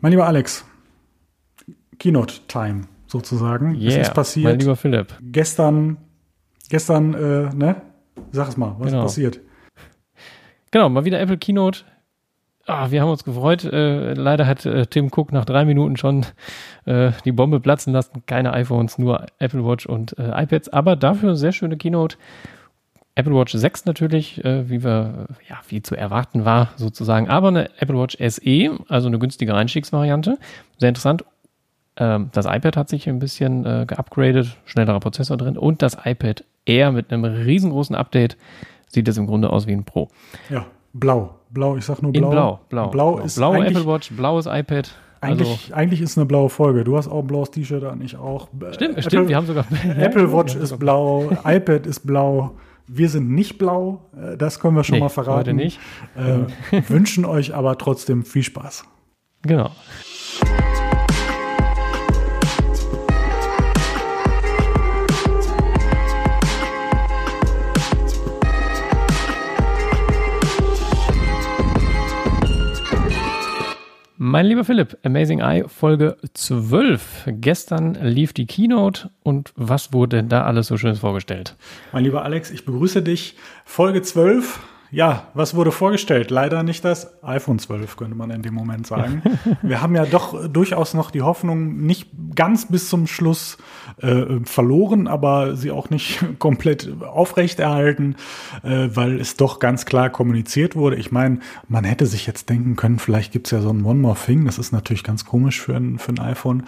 Mein lieber Alex, Keynote Time sozusagen. Yeah, es ist passiert. Mein lieber Philipp. Gestern, gestern, äh, ne? Sag es mal, was Genau. ist passiert? Genau, mal wieder Apple Keynote. Ah, wir haben uns gefreut. Äh, leider hat äh, Tim Cook nach drei Minuten schon äh, die Bombe platzen lassen. Keine iPhones, nur Apple Watch und äh, iPads. Aber dafür sehr schöne Keynote. Apple Watch 6 natürlich, äh, wie wir, äh, ja, wie zu erwarten war sozusagen. Aber eine Apple Watch SE, also eine günstige Einstiegsvariante. Sehr interessant. Ähm, das iPad hat sich ein bisschen äh, geupgradet, schnellerer Prozessor drin. Und das iPad Air mit einem riesengroßen Update sieht es im Grunde aus wie ein Pro. Ja, blau. Blau, ich sag nur In blau. blau, blau. Blau ist blaue eigentlich, Apple Watch, blaues iPad. Also, eigentlich, eigentlich ist eine blaue Folge. Du hast auch ein blaues T-Shirt an, ich auch. stimmt, Apple, stimmt, wir haben sogar Apple Watch ist blau, iPad ist blau. Wir sind nicht blau, äh, das können wir schon Nee, mal verraten. heute nicht. Äh, wünschen euch aber trotzdem viel Spaß. Genau. Mein lieber Philipp, Amazing Eye Folge 12. Gestern lief die Keynote und was wurde da alles so Schönes vorgestellt? Mein lieber Alex, ich begrüße dich. Folge 12. Ja, was wurde vorgestellt? Leider nicht das iPhone 12, könnte man in dem Moment sagen. Wir haben ja doch durchaus noch die Hoffnung nicht ganz bis zum Schluss äh, verloren, aber sie auch nicht komplett aufrechterhalten, äh, weil es doch ganz klar kommuniziert wurde. Ich meine, man hätte sich jetzt denken können, vielleicht gibt's ja so ein One More Thing. Das ist natürlich ganz komisch für ein, für ein iPhone.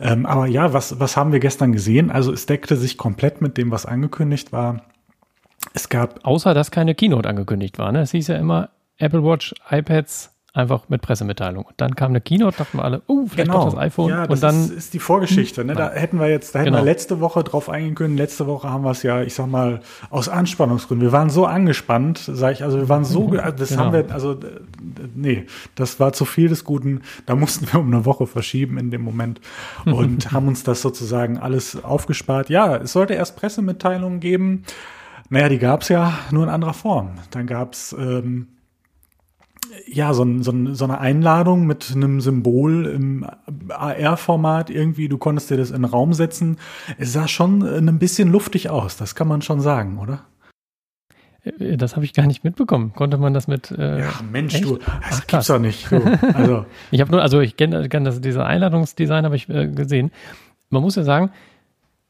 Ähm, aber ja, was, was haben wir gestern gesehen? Also es deckte sich komplett mit dem, was angekündigt war. Es gab Außer, dass keine Keynote angekündigt war. Ne? Es hieß ja immer Apple Watch, iPads, einfach mit Pressemitteilung. Und dann kam eine Keynote, dachten wir alle, oh, vielleicht doch das iPhone. Genau. Ja, das und dann ist, ist die Vorgeschichte. Ne? Da hätten wir jetzt, da hätten Genau. wir letzte Woche drauf eingehen können. Letzte Woche haben wir es ja, ich sag mal, aus Anspannungsgründen. Wir waren so angespannt, sage ich, also wir waren so, ge- das Genau. haben wir, also nee, das war zu viel des Guten. Da mussten wir um eine Woche verschieben in dem Moment und haben uns das sozusagen alles aufgespart. Ja, es sollte erst Pressemitteilungen geben. Naja, die gab es ja nur in anderer Form. Dann gab es ähm, ja, so, so, so eine Einladung mit einem Symbol im AR-Format irgendwie. Du konntest dir das in den Raum setzen. Es sah schon äh, ein bisschen luftig aus, das kann man schon sagen, oder? Äh, Das habe ich gar nicht mitbekommen. Konnte man das mit. Äh, Mensch, echt? du, das Ach, gibt's doch nicht. So, also, Ich habe nur, also ich kenne kenn das, diese Einladungsdesign habe ich äh, gesehen. Man muss ja sagen,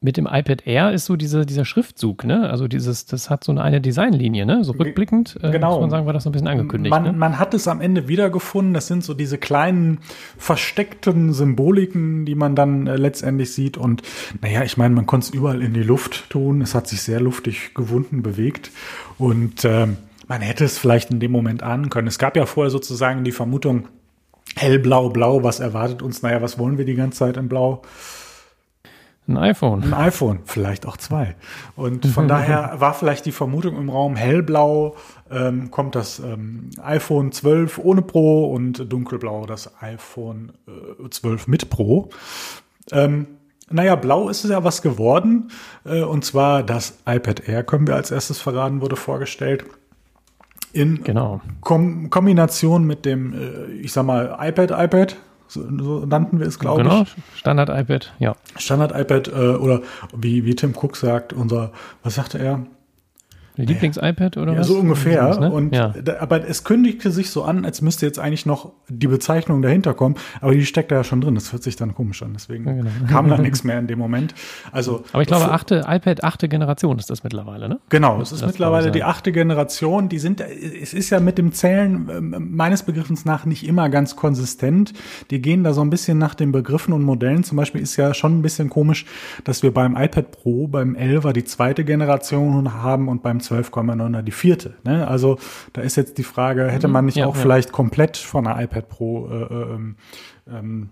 mit dem iPad Air ist so diese, dieser Schriftzug, ne? Also dieses, das hat so eine, eine Designlinie, ne? So rückblickend, äh, genau. muss man sagen, war das so ein bisschen angekündigt. man, ne? man hat es am Ende wiedergefunden. Das sind so diese kleinen versteckten Symboliken, die man dann äh, letztendlich sieht. Und naja, ich meine, man konnte es überall in die Luft tun. Es hat sich sehr luftig gewunden, bewegt. Und ähm, man hätte es vielleicht in dem Moment ahnen können. Es gab ja vorher sozusagen die Vermutung, hellblau, blau, was erwartet uns? Naja, was wollen wir die ganze Zeit in blau? Ein iPhone. Ein iPhone, vielleicht auch zwei. Und von daher war vielleicht die Vermutung im Raum hellblau ähm, kommt das ähm, iPhone 12 ohne Pro und dunkelblau das iPhone äh, 12 mit Pro. Ähm, naja, blau ist es ja was geworden. Äh, und zwar das iPad Air, können wir als erstes verraten, wurde vorgestellt. In Genau. Kom Kombination mit dem, äh, ich sag mal, iPad, iPad, so, so nannten wir es, glaube Genau, ich. Standard-iPad, ja. Standard-iPad äh, oder wie, wie Tim Cook sagt, unser, was sagte er? Lieblings-iPad oder Ja, was? so ungefähr. Ne? Und ja. da, aber es kündigte sich so an, als müsste jetzt eigentlich noch die Bezeichnung dahinter kommen, aber die steckt da ja schon drin. Das hört sich dann komisch an. Deswegen Ja, genau. kam da nichts mehr in dem Moment. Also, Aber ich glaube, achte, iPad achte Generation ist das mittlerweile, ne? Genau, es ist mittlerweile die achte Generation. Die sind, es ist ja mit dem Zählen ähm, meines Begriffens nach nicht immer ganz konsistent. Die gehen da so ein bisschen nach den Begriffen und Modellen. Zum Beispiel ist ja schon ein bisschen komisch, dass wir beim iPad Pro, beim 11er die zweite Generation haben und beim 12,9er die vierte. Ne? Also da ist jetzt die Frage, hätte man nicht ja, auch ja. vielleicht komplett von einer iPad Pro äh, ähm, ähm,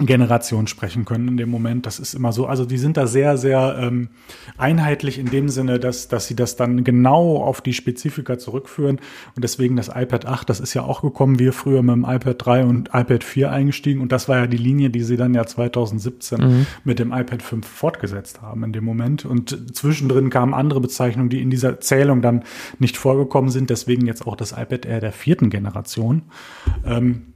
Generation sprechen können in dem Moment. Das ist immer so. Also die sind da sehr, sehr ähm, einheitlich in dem Sinne, dass, dass sie das dann genau auf die Spezifika zurückführen. Und deswegen das iPad 8, das ist ja auch gekommen, wir früher mit dem iPad 3 und iPad 4 eingestiegen. Und das war ja die Linie, die sie dann ja 2017 mit dem iPad 5 fortgesetzt haben in dem Moment. Und zwischendrin kamen andere Bezeichnungen, die in dieser Zählung dann nicht vorgekommen sind. Deswegen jetzt auch das iPad Air der vierten Generation. Ähm,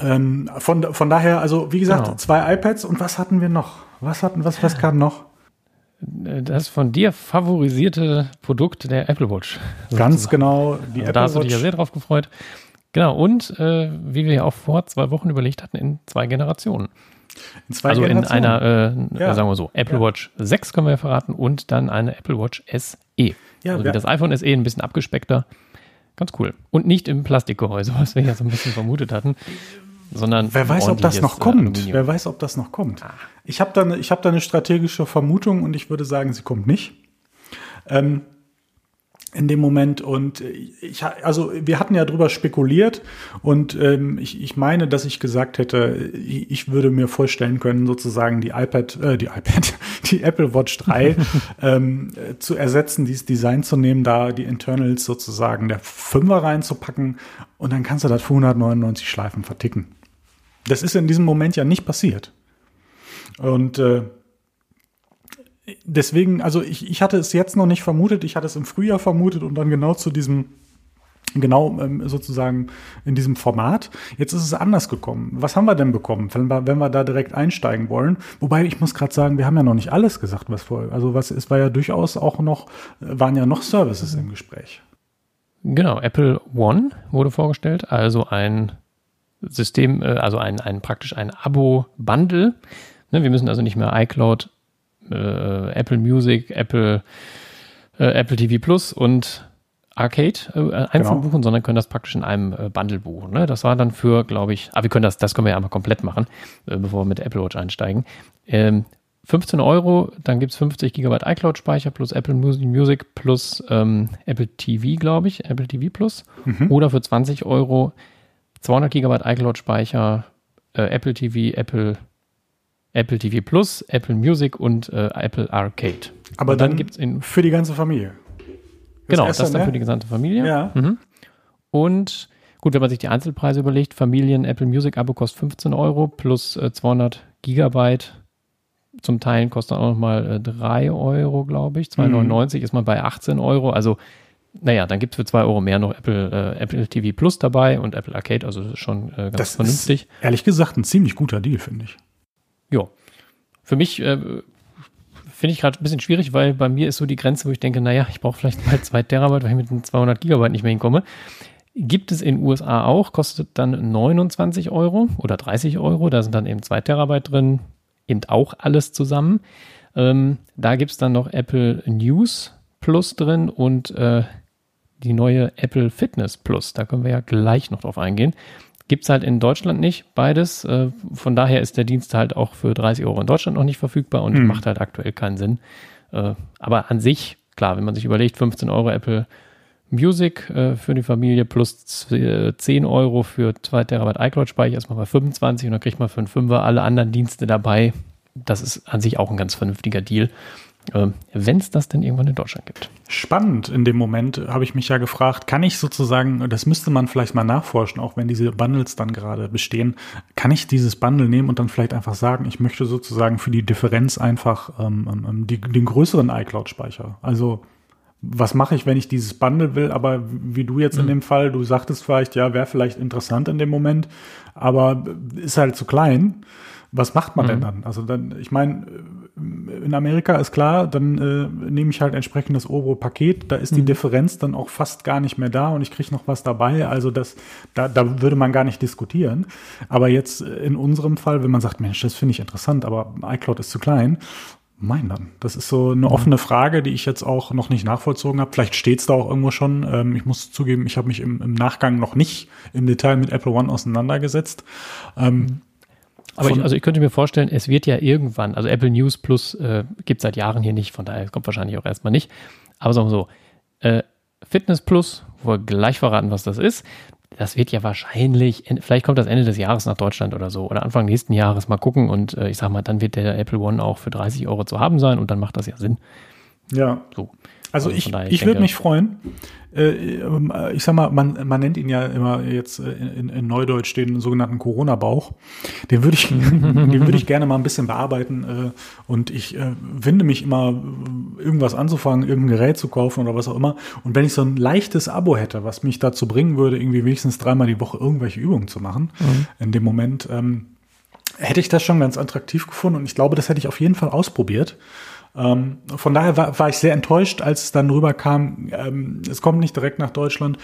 Ähm, von, von daher, also wie gesagt, Genau. zwei iPads und was hatten wir noch? Was hatten, was, was kam noch? Das von dir favorisierte Produkt der Apple Watch. Ganz genau, die Also da hast du dich ja sehr drauf gefreut. Genau, und äh, wie wir ja auch vor zwei Wochen überlegt hatten, in zwei Generationen. in zwei also in Generationen. einer, äh, Ja. sagen wir so, Apple Ja. Watch 6 können wir ja verraten und dann eine Apple Watch SE. Ja, also wie das iPhone SE ein bisschen abgespeckter. Ganz cool. Und nicht im Plastikgehäuse, was wir ja so ein bisschen vermutet hatten, sondern Wer weiß, ob das noch äh, kommt. Aluminium. Wer weiß, ob das noch kommt. Ich habe da, ne- ich hab da eine strategische Vermutung und ich würde sagen, sie kommt nicht. Ähm, in dem Moment und ich, ha- also wir hatten ja drüber spekuliert und ähm, ich, ich meine, dass ich gesagt hätte, ich, ich würde mir vorstellen können, sozusagen die iPad, äh, die iPad, die Apple Watch 3 ähm, äh, zu ersetzen, dieses Design zu nehmen, da die Internals sozusagen der Fünfer reinzupacken und dann kannst du das für 199 Schleifen verticken. Das ist in diesem Moment ja nicht passiert. Und äh, deswegen, also ich, ich hatte es jetzt noch nicht vermutet, ich hatte es im Frühjahr vermutet und dann genau zu diesem, genau ähm, sozusagen in diesem Format. Jetzt ist es anders gekommen. Was haben wir denn bekommen, wenn wir, wenn wir da direkt einsteigen wollen? Wobei ich muss gerade sagen, wir haben ja noch nicht alles gesagt, was vor, also was es war ja durchaus auch noch, waren ja noch Services im Gespräch. Genau, Apple One wurde vorgestellt, also ein System, äh, also ein, ein praktisch ein Abo-Bundle. Ne, wir müssen also nicht mehr iCloud, äh, Apple Music, Apple, äh, Apple TV Plus und Arcade äh, einzeln Genau. buchen, sondern können das praktisch in einem äh, Bundle buchen. Ne? Das war dann für, glaube ich, aber wir können das, das können wir ja einmal komplett machen, äh, bevor wir mit Apple Watch einsteigen. Ähm, 15 Euro, dann gibt es 50 Gigabyte iCloud-Speicher plus Apple Mus- Music plus ähm, Apple TV, glaube ich, Apple TV Plus. Oder für 20 Euro 200 Gigabyte iCloud-Speicher, äh, Apple TV, Apple, Apple TV Plus, Apple Music und äh, Apple Arcade. Aber und dann, dann gibt es in Für die ganze Familie. Genau, erste, das dann ne? für die gesamte Familie. Ja. Mhm. Und gut, wenn man sich die Einzelpreise überlegt, Familien Apple Music Abo kostet 15 Euro plus äh, 200 Gigabyte. Zum Teilen kostet auch nochmal äh, 3 Euro, glaube ich. 2,99 ist man bei 18 Euro. Also, naja, dann gibt es für 2 Euro mehr noch Apple, äh, Apple TV Plus dabei und Apple Arcade. Also, das ist schon äh, ganz Das vernünftig. ist ehrlich gesagt ein ziemlich guter Deal, finde ich. Ja. Für mich äh, finde ich gerade ein bisschen schwierig, weil bei mir ist so die Grenze, wo ich denke, naja, ich brauche vielleicht mal 2 Terabyte, weil ich mit den 200 Gigabyte nicht mehr hinkomme. Gibt es in USA auch, kostet dann 29 Euro oder 30 Euro. Da sind dann eben 2 Terabyte drin, eben auch alles zusammen. Ähm, da gibt es dann noch Apple News Plus drin und äh, die neue Apple Fitness Plus. Da können wir ja gleich noch drauf eingehen. Gibt es halt in Deutschland nicht beides. Äh, von daher ist der Dienst halt auch für 30 Euro in Deutschland noch nicht verfügbar und Hm. macht halt aktuell keinen Sinn. Äh, aber an sich, klar, wenn man sich überlegt, 15 Euro Apple Music äh, für die Familie plus z- äh, 10 Euro für 2 Terabyte iCloud-Speicher ist man bei 25 und dann kriegt man für einen Fünfer alle anderen Dienste dabei. Das ist an sich auch ein ganz vernünftiger Deal, wenn es das denn irgendwann in Deutschland gibt. Spannend in dem Moment habe ich mich ja gefragt, kann ich sozusagen, das müsste man vielleicht mal nachforschen, auch wenn diese Bundles dann gerade bestehen, kann ich dieses Bundle nehmen und dann vielleicht einfach sagen, ich möchte sozusagen für die Differenz einfach ähm, ähm, die, den größeren iCloud-Speicher. Also was mache ich, wenn ich dieses Bundle will, aber wie du jetzt in dem Fall, du sagtest vielleicht, ja, wäre vielleicht interessant in dem Moment, aber ist halt zu klein. Was macht man denn dann? Also dann, ich meine, in Amerika ist klar, dann äh, nehme ich halt entsprechend das obere Paket, da ist die Differenz dann auch fast gar nicht mehr da und ich kriege noch was dabei. Also das, da, da würde man gar nicht diskutieren. Aber jetzt in unserem Fall, wenn man sagt, Mensch, das finde ich interessant, aber iCloud ist zu klein, mein dann. Das ist so eine offene Frage, die ich jetzt auch noch nicht nachvollzogen habe. Vielleicht steht es da auch irgendwo schon. Ähm, ich muss zugeben, ich habe mich im, im Nachgang noch nicht im Detail mit Apple One auseinandergesetzt. Ähm, Aber ich, also ich könnte mir vorstellen, es wird ja irgendwann, also Apple News Plus äh, gibt seit Jahren hier nicht, von daher kommt wahrscheinlich auch erstmal nicht. Aber sagen wir so, äh, Fitness Plus, wo wir gleich verraten, was das ist, das wird ja wahrscheinlich, vielleicht kommt das Ende des Jahres nach Deutschland oder so oder Anfang nächsten Jahres mal gucken und äh, ich sag mal, dann wird der Apple One auch für 30 Euro zu haben sein und dann macht das ja Sinn. ja, So. Also, also ich, daher, ich, ich würde mich freuen. Äh, ähm, ich sag mal, man, man nennt ihn ja immer jetzt äh, in, in Neudeutsch den sogenannten Corona-Bauch. Den würde ich, den würde ich gerne mal ein bisschen bearbeiten. Äh, und ich winde mich immer, irgendwas anzufangen, irgendein Gerät zu kaufen oder was auch immer. Und wenn ich so ein leichtes Abo hätte, was mich dazu bringen würde, irgendwie wenigstens dreimal die Woche irgendwelche Übungen zu machen, mhm. in dem Moment, ähm, hätte ich das schon ganz attraktiv gefunden. Und ich glaube, das hätte ich auf jeden Fall ausprobiert. Ähm, von daher war, war, ich sehr enttäuscht, als es dann rüberkam, ähm, es kommt nicht direkt nach Deutschland.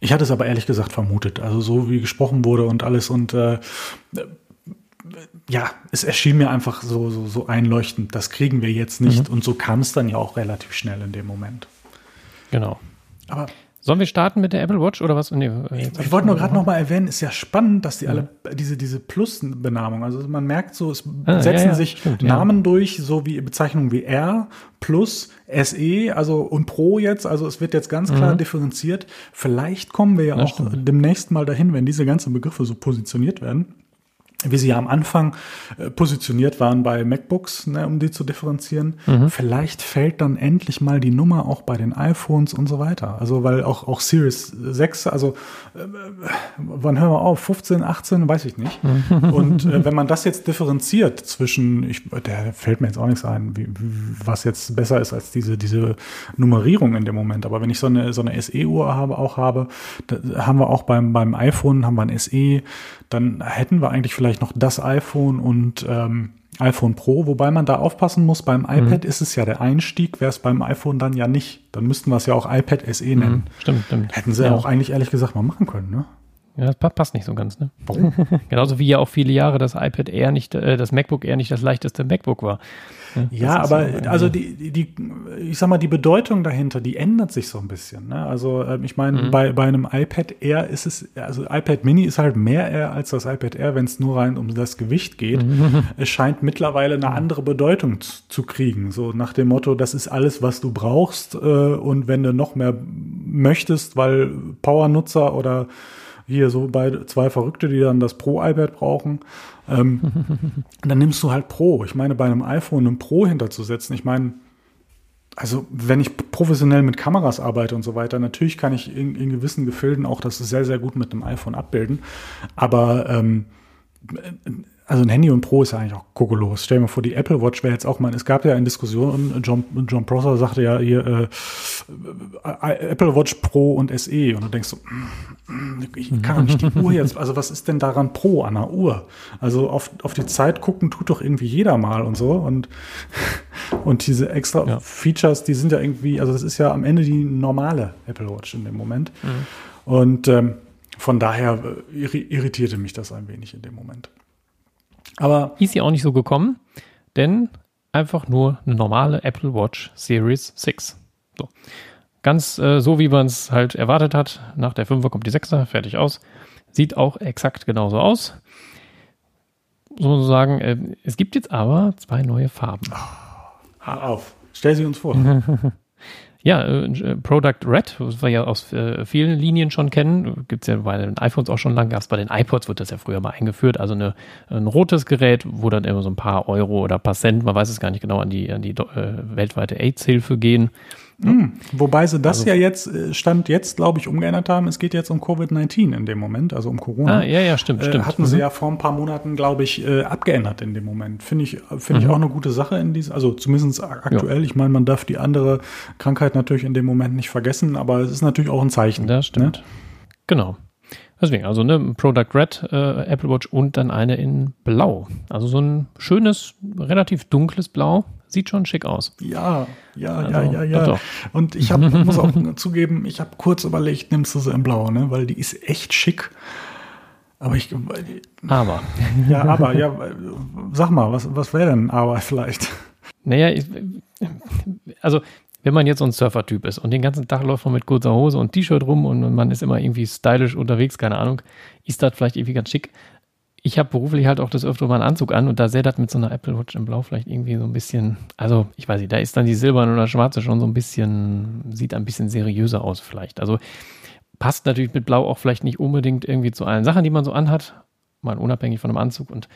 Ich hatte es aber ehrlich gesagt vermutet, also so wie gesprochen wurde und alles und äh, ja, es erschien mir einfach so, so, so einleuchtend, das kriegen wir jetzt nicht mhm. und so kam es dann ja auch relativ schnell in dem Moment. Genau. Aber Sollen wir starten mit der Apple Watch oder was? Nee, ich, ich wollte nur gerade noch mal erwähnen, ist ja spannend, dass die alle diese diese Plus-Benamung, also man merkt so, es ah, setzen ja, ja, sich stimmt, Namen ja. durch, so wie Bezeichnungen wie R, Plus, SE, also und Pro jetzt, also es wird jetzt ganz klar mhm. differenziert. Vielleicht kommen wir ja das auch stimmt. demnächst mal dahin, wenn diese ganzen Begriffe so positioniert werden wie sie ja am Anfang äh, positioniert waren bei MacBooks, ne, um die zu differenzieren. Mhm. Vielleicht fällt dann endlich mal die Nummer auch bei den iPhones und so weiter. Also weil auch, auch Series 6, also äh, wann hören wir auf? 15, 18, weiß ich nicht. Mhm. Und äh, wenn man das jetzt differenziert zwischen, ich, der fällt mir jetzt auch nichts ein, wie, was jetzt besser ist als diese, diese Nummerierung in dem Moment. Aber wenn ich so eine, so eine SE-Uhr habe, auch habe, da haben wir auch beim, beim iPhone, haben wir ein SE, dann hätten wir eigentlich vielleicht noch das iPhone und ähm, iPhone Pro, wobei man da aufpassen muss, beim mhm. iPad mhm. ist es ja der Einstieg, wäre es beim iPhone dann ja nicht. Dann müssten wir es ja auch iPad SE nennen. Mhm, stimmt, stimmt. Hätten sie ja auch eigentlich ehrlich gesagt mal machen können, ne? Ja, das passt nicht so ganz, ne? Warum? Genauso wie ja auch viele Jahre das iPad Air nicht, äh, das MacBook Air nicht das leichteste MacBook war. Ja, aber so, also die, die, ich sag mal, die Bedeutung dahinter, die ändert sich so ein bisschen. Ne? Also ähm, ich meine, mhm. bei, bei einem iPad Air ist es, also iPad Mini ist halt mehr Air als das iPad Air, wenn es nur rein um das Gewicht geht. Mhm. Es scheint mittlerweile eine andere Bedeutung zu, zu, kriegen. So nach dem Motto, das ist alles, was du brauchst. Äh, und wenn du noch mehr möchtest, weil Powernutzer oder hier so bei zwei Verrückte, die dann das Pro-iPad brauchen, ähm, dann nimmst du halt Pro. Ich meine, bei einem iPhone ein Pro hinterzusetzen, ich meine, also wenn ich professionell mit Kameras arbeite und so weiter, natürlich kann ich in, in gewissen Gefilden auch das sehr, sehr gut mit einem iPhone abbilden. Aber ähm, also ein Handy und Pro ist ja eigentlich auch kokolos. Stell dir mal vor, die Apple Watch wäre jetzt auch mal, es gab ja in Diskussionen, John, John Prosser sagte ja hier äh, äh, Apple Watch Pro und SE und du denkst so, ich kann doch nicht die Uhr jetzt, also was ist denn daran Pro an der Uhr? Also auf, auf die Zeit gucken tut doch irgendwie jeder mal und so und, und diese extra ja. Features, die sind ja irgendwie, also das ist ja am Ende die normale Apple Watch in dem Moment mhm. und ähm, von daher äh, irritierte mich das ein wenig in dem Moment. Aber ist ja auch nicht so gekommen, denn einfach nur eine normale Apple Watch Series 6. So. Ganz äh, so, wie man es halt erwartet hat. Nach der 5er kommt die 6er, fertig aus. Sieht auch exakt genauso aus. Sozusagen, äh, es gibt jetzt aber zwei neue Farben. Oh, auf. Stell sie uns vor. Ja, äh, Product Red, was wir ja aus äh, vielen Linien schon kennen, gibt's ja bei den iPhones auch schon lange, gab's bei den iPods, wird das ja früher mal eingeführt, also eine, ein rotes Gerät, wo dann immer so ein paar Euro oder paar Cent, man weiß es gar nicht genau, an die, an die äh, weltweite AIDS-Hilfe gehen. Mhm. Wobei sie das also, ja jetzt, äh, Stand jetzt, glaube ich, umgeändert haben. Es geht jetzt um Covid-19 in dem Moment, also um Corona. Ah, ja, ja, stimmt, äh, stimmt. Hatten mhm. sie ja vor ein paar Monaten, glaube ich, äh, abgeändert in dem Moment. Finde ich, finde mhm. ich auch eine gute Sache in diesem, also zumindest aktuell. Ja. Ich meine, man darf die andere Krankheit natürlich in dem Moment nicht vergessen, aber es ist natürlich auch ein Zeichen. Das stimmt. Ne? Genau. Deswegen, also ne, Product Red, äh, Apple Watch und dann eine in Blau. Also so ein schönes, relativ dunkles Blau. Sieht schon schick aus. Ja, ja, also, ja, ja, ja. Doch, doch. Und ich hab, muss auch zugeben, ich habe kurz überlegt, nimmst du sie in Blau, ne? Weil die ist echt schick. Aber ich. Aber. Ja, aber, ja, sag mal, was, was wäre denn aber vielleicht? Naja, ich, also wenn man jetzt so ein Surfer-Typ ist und den ganzen Tag läuft man mit kurzer Hose und T-Shirt rum und man ist immer irgendwie stylisch unterwegs, keine Ahnung, ist das vielleicht irgendwie ganz schick. Ich habe beruflich halt auch das öfter mal einen Anzug an und da sähe das mit so einer Apple Watch im Blau vielleicht irgendwie so ein bisschen, also ich weiß nicht, da ist dann die silberne oder schwarze schon so ein bisschen, sieht ein bisschen seriöser aus vielleicht. Also passt natürlich mit Blau auch vielleicht nicht unbedingt irgendwie zu allen Sachen, die man so anhat, mal unabhängig von einem Anzug und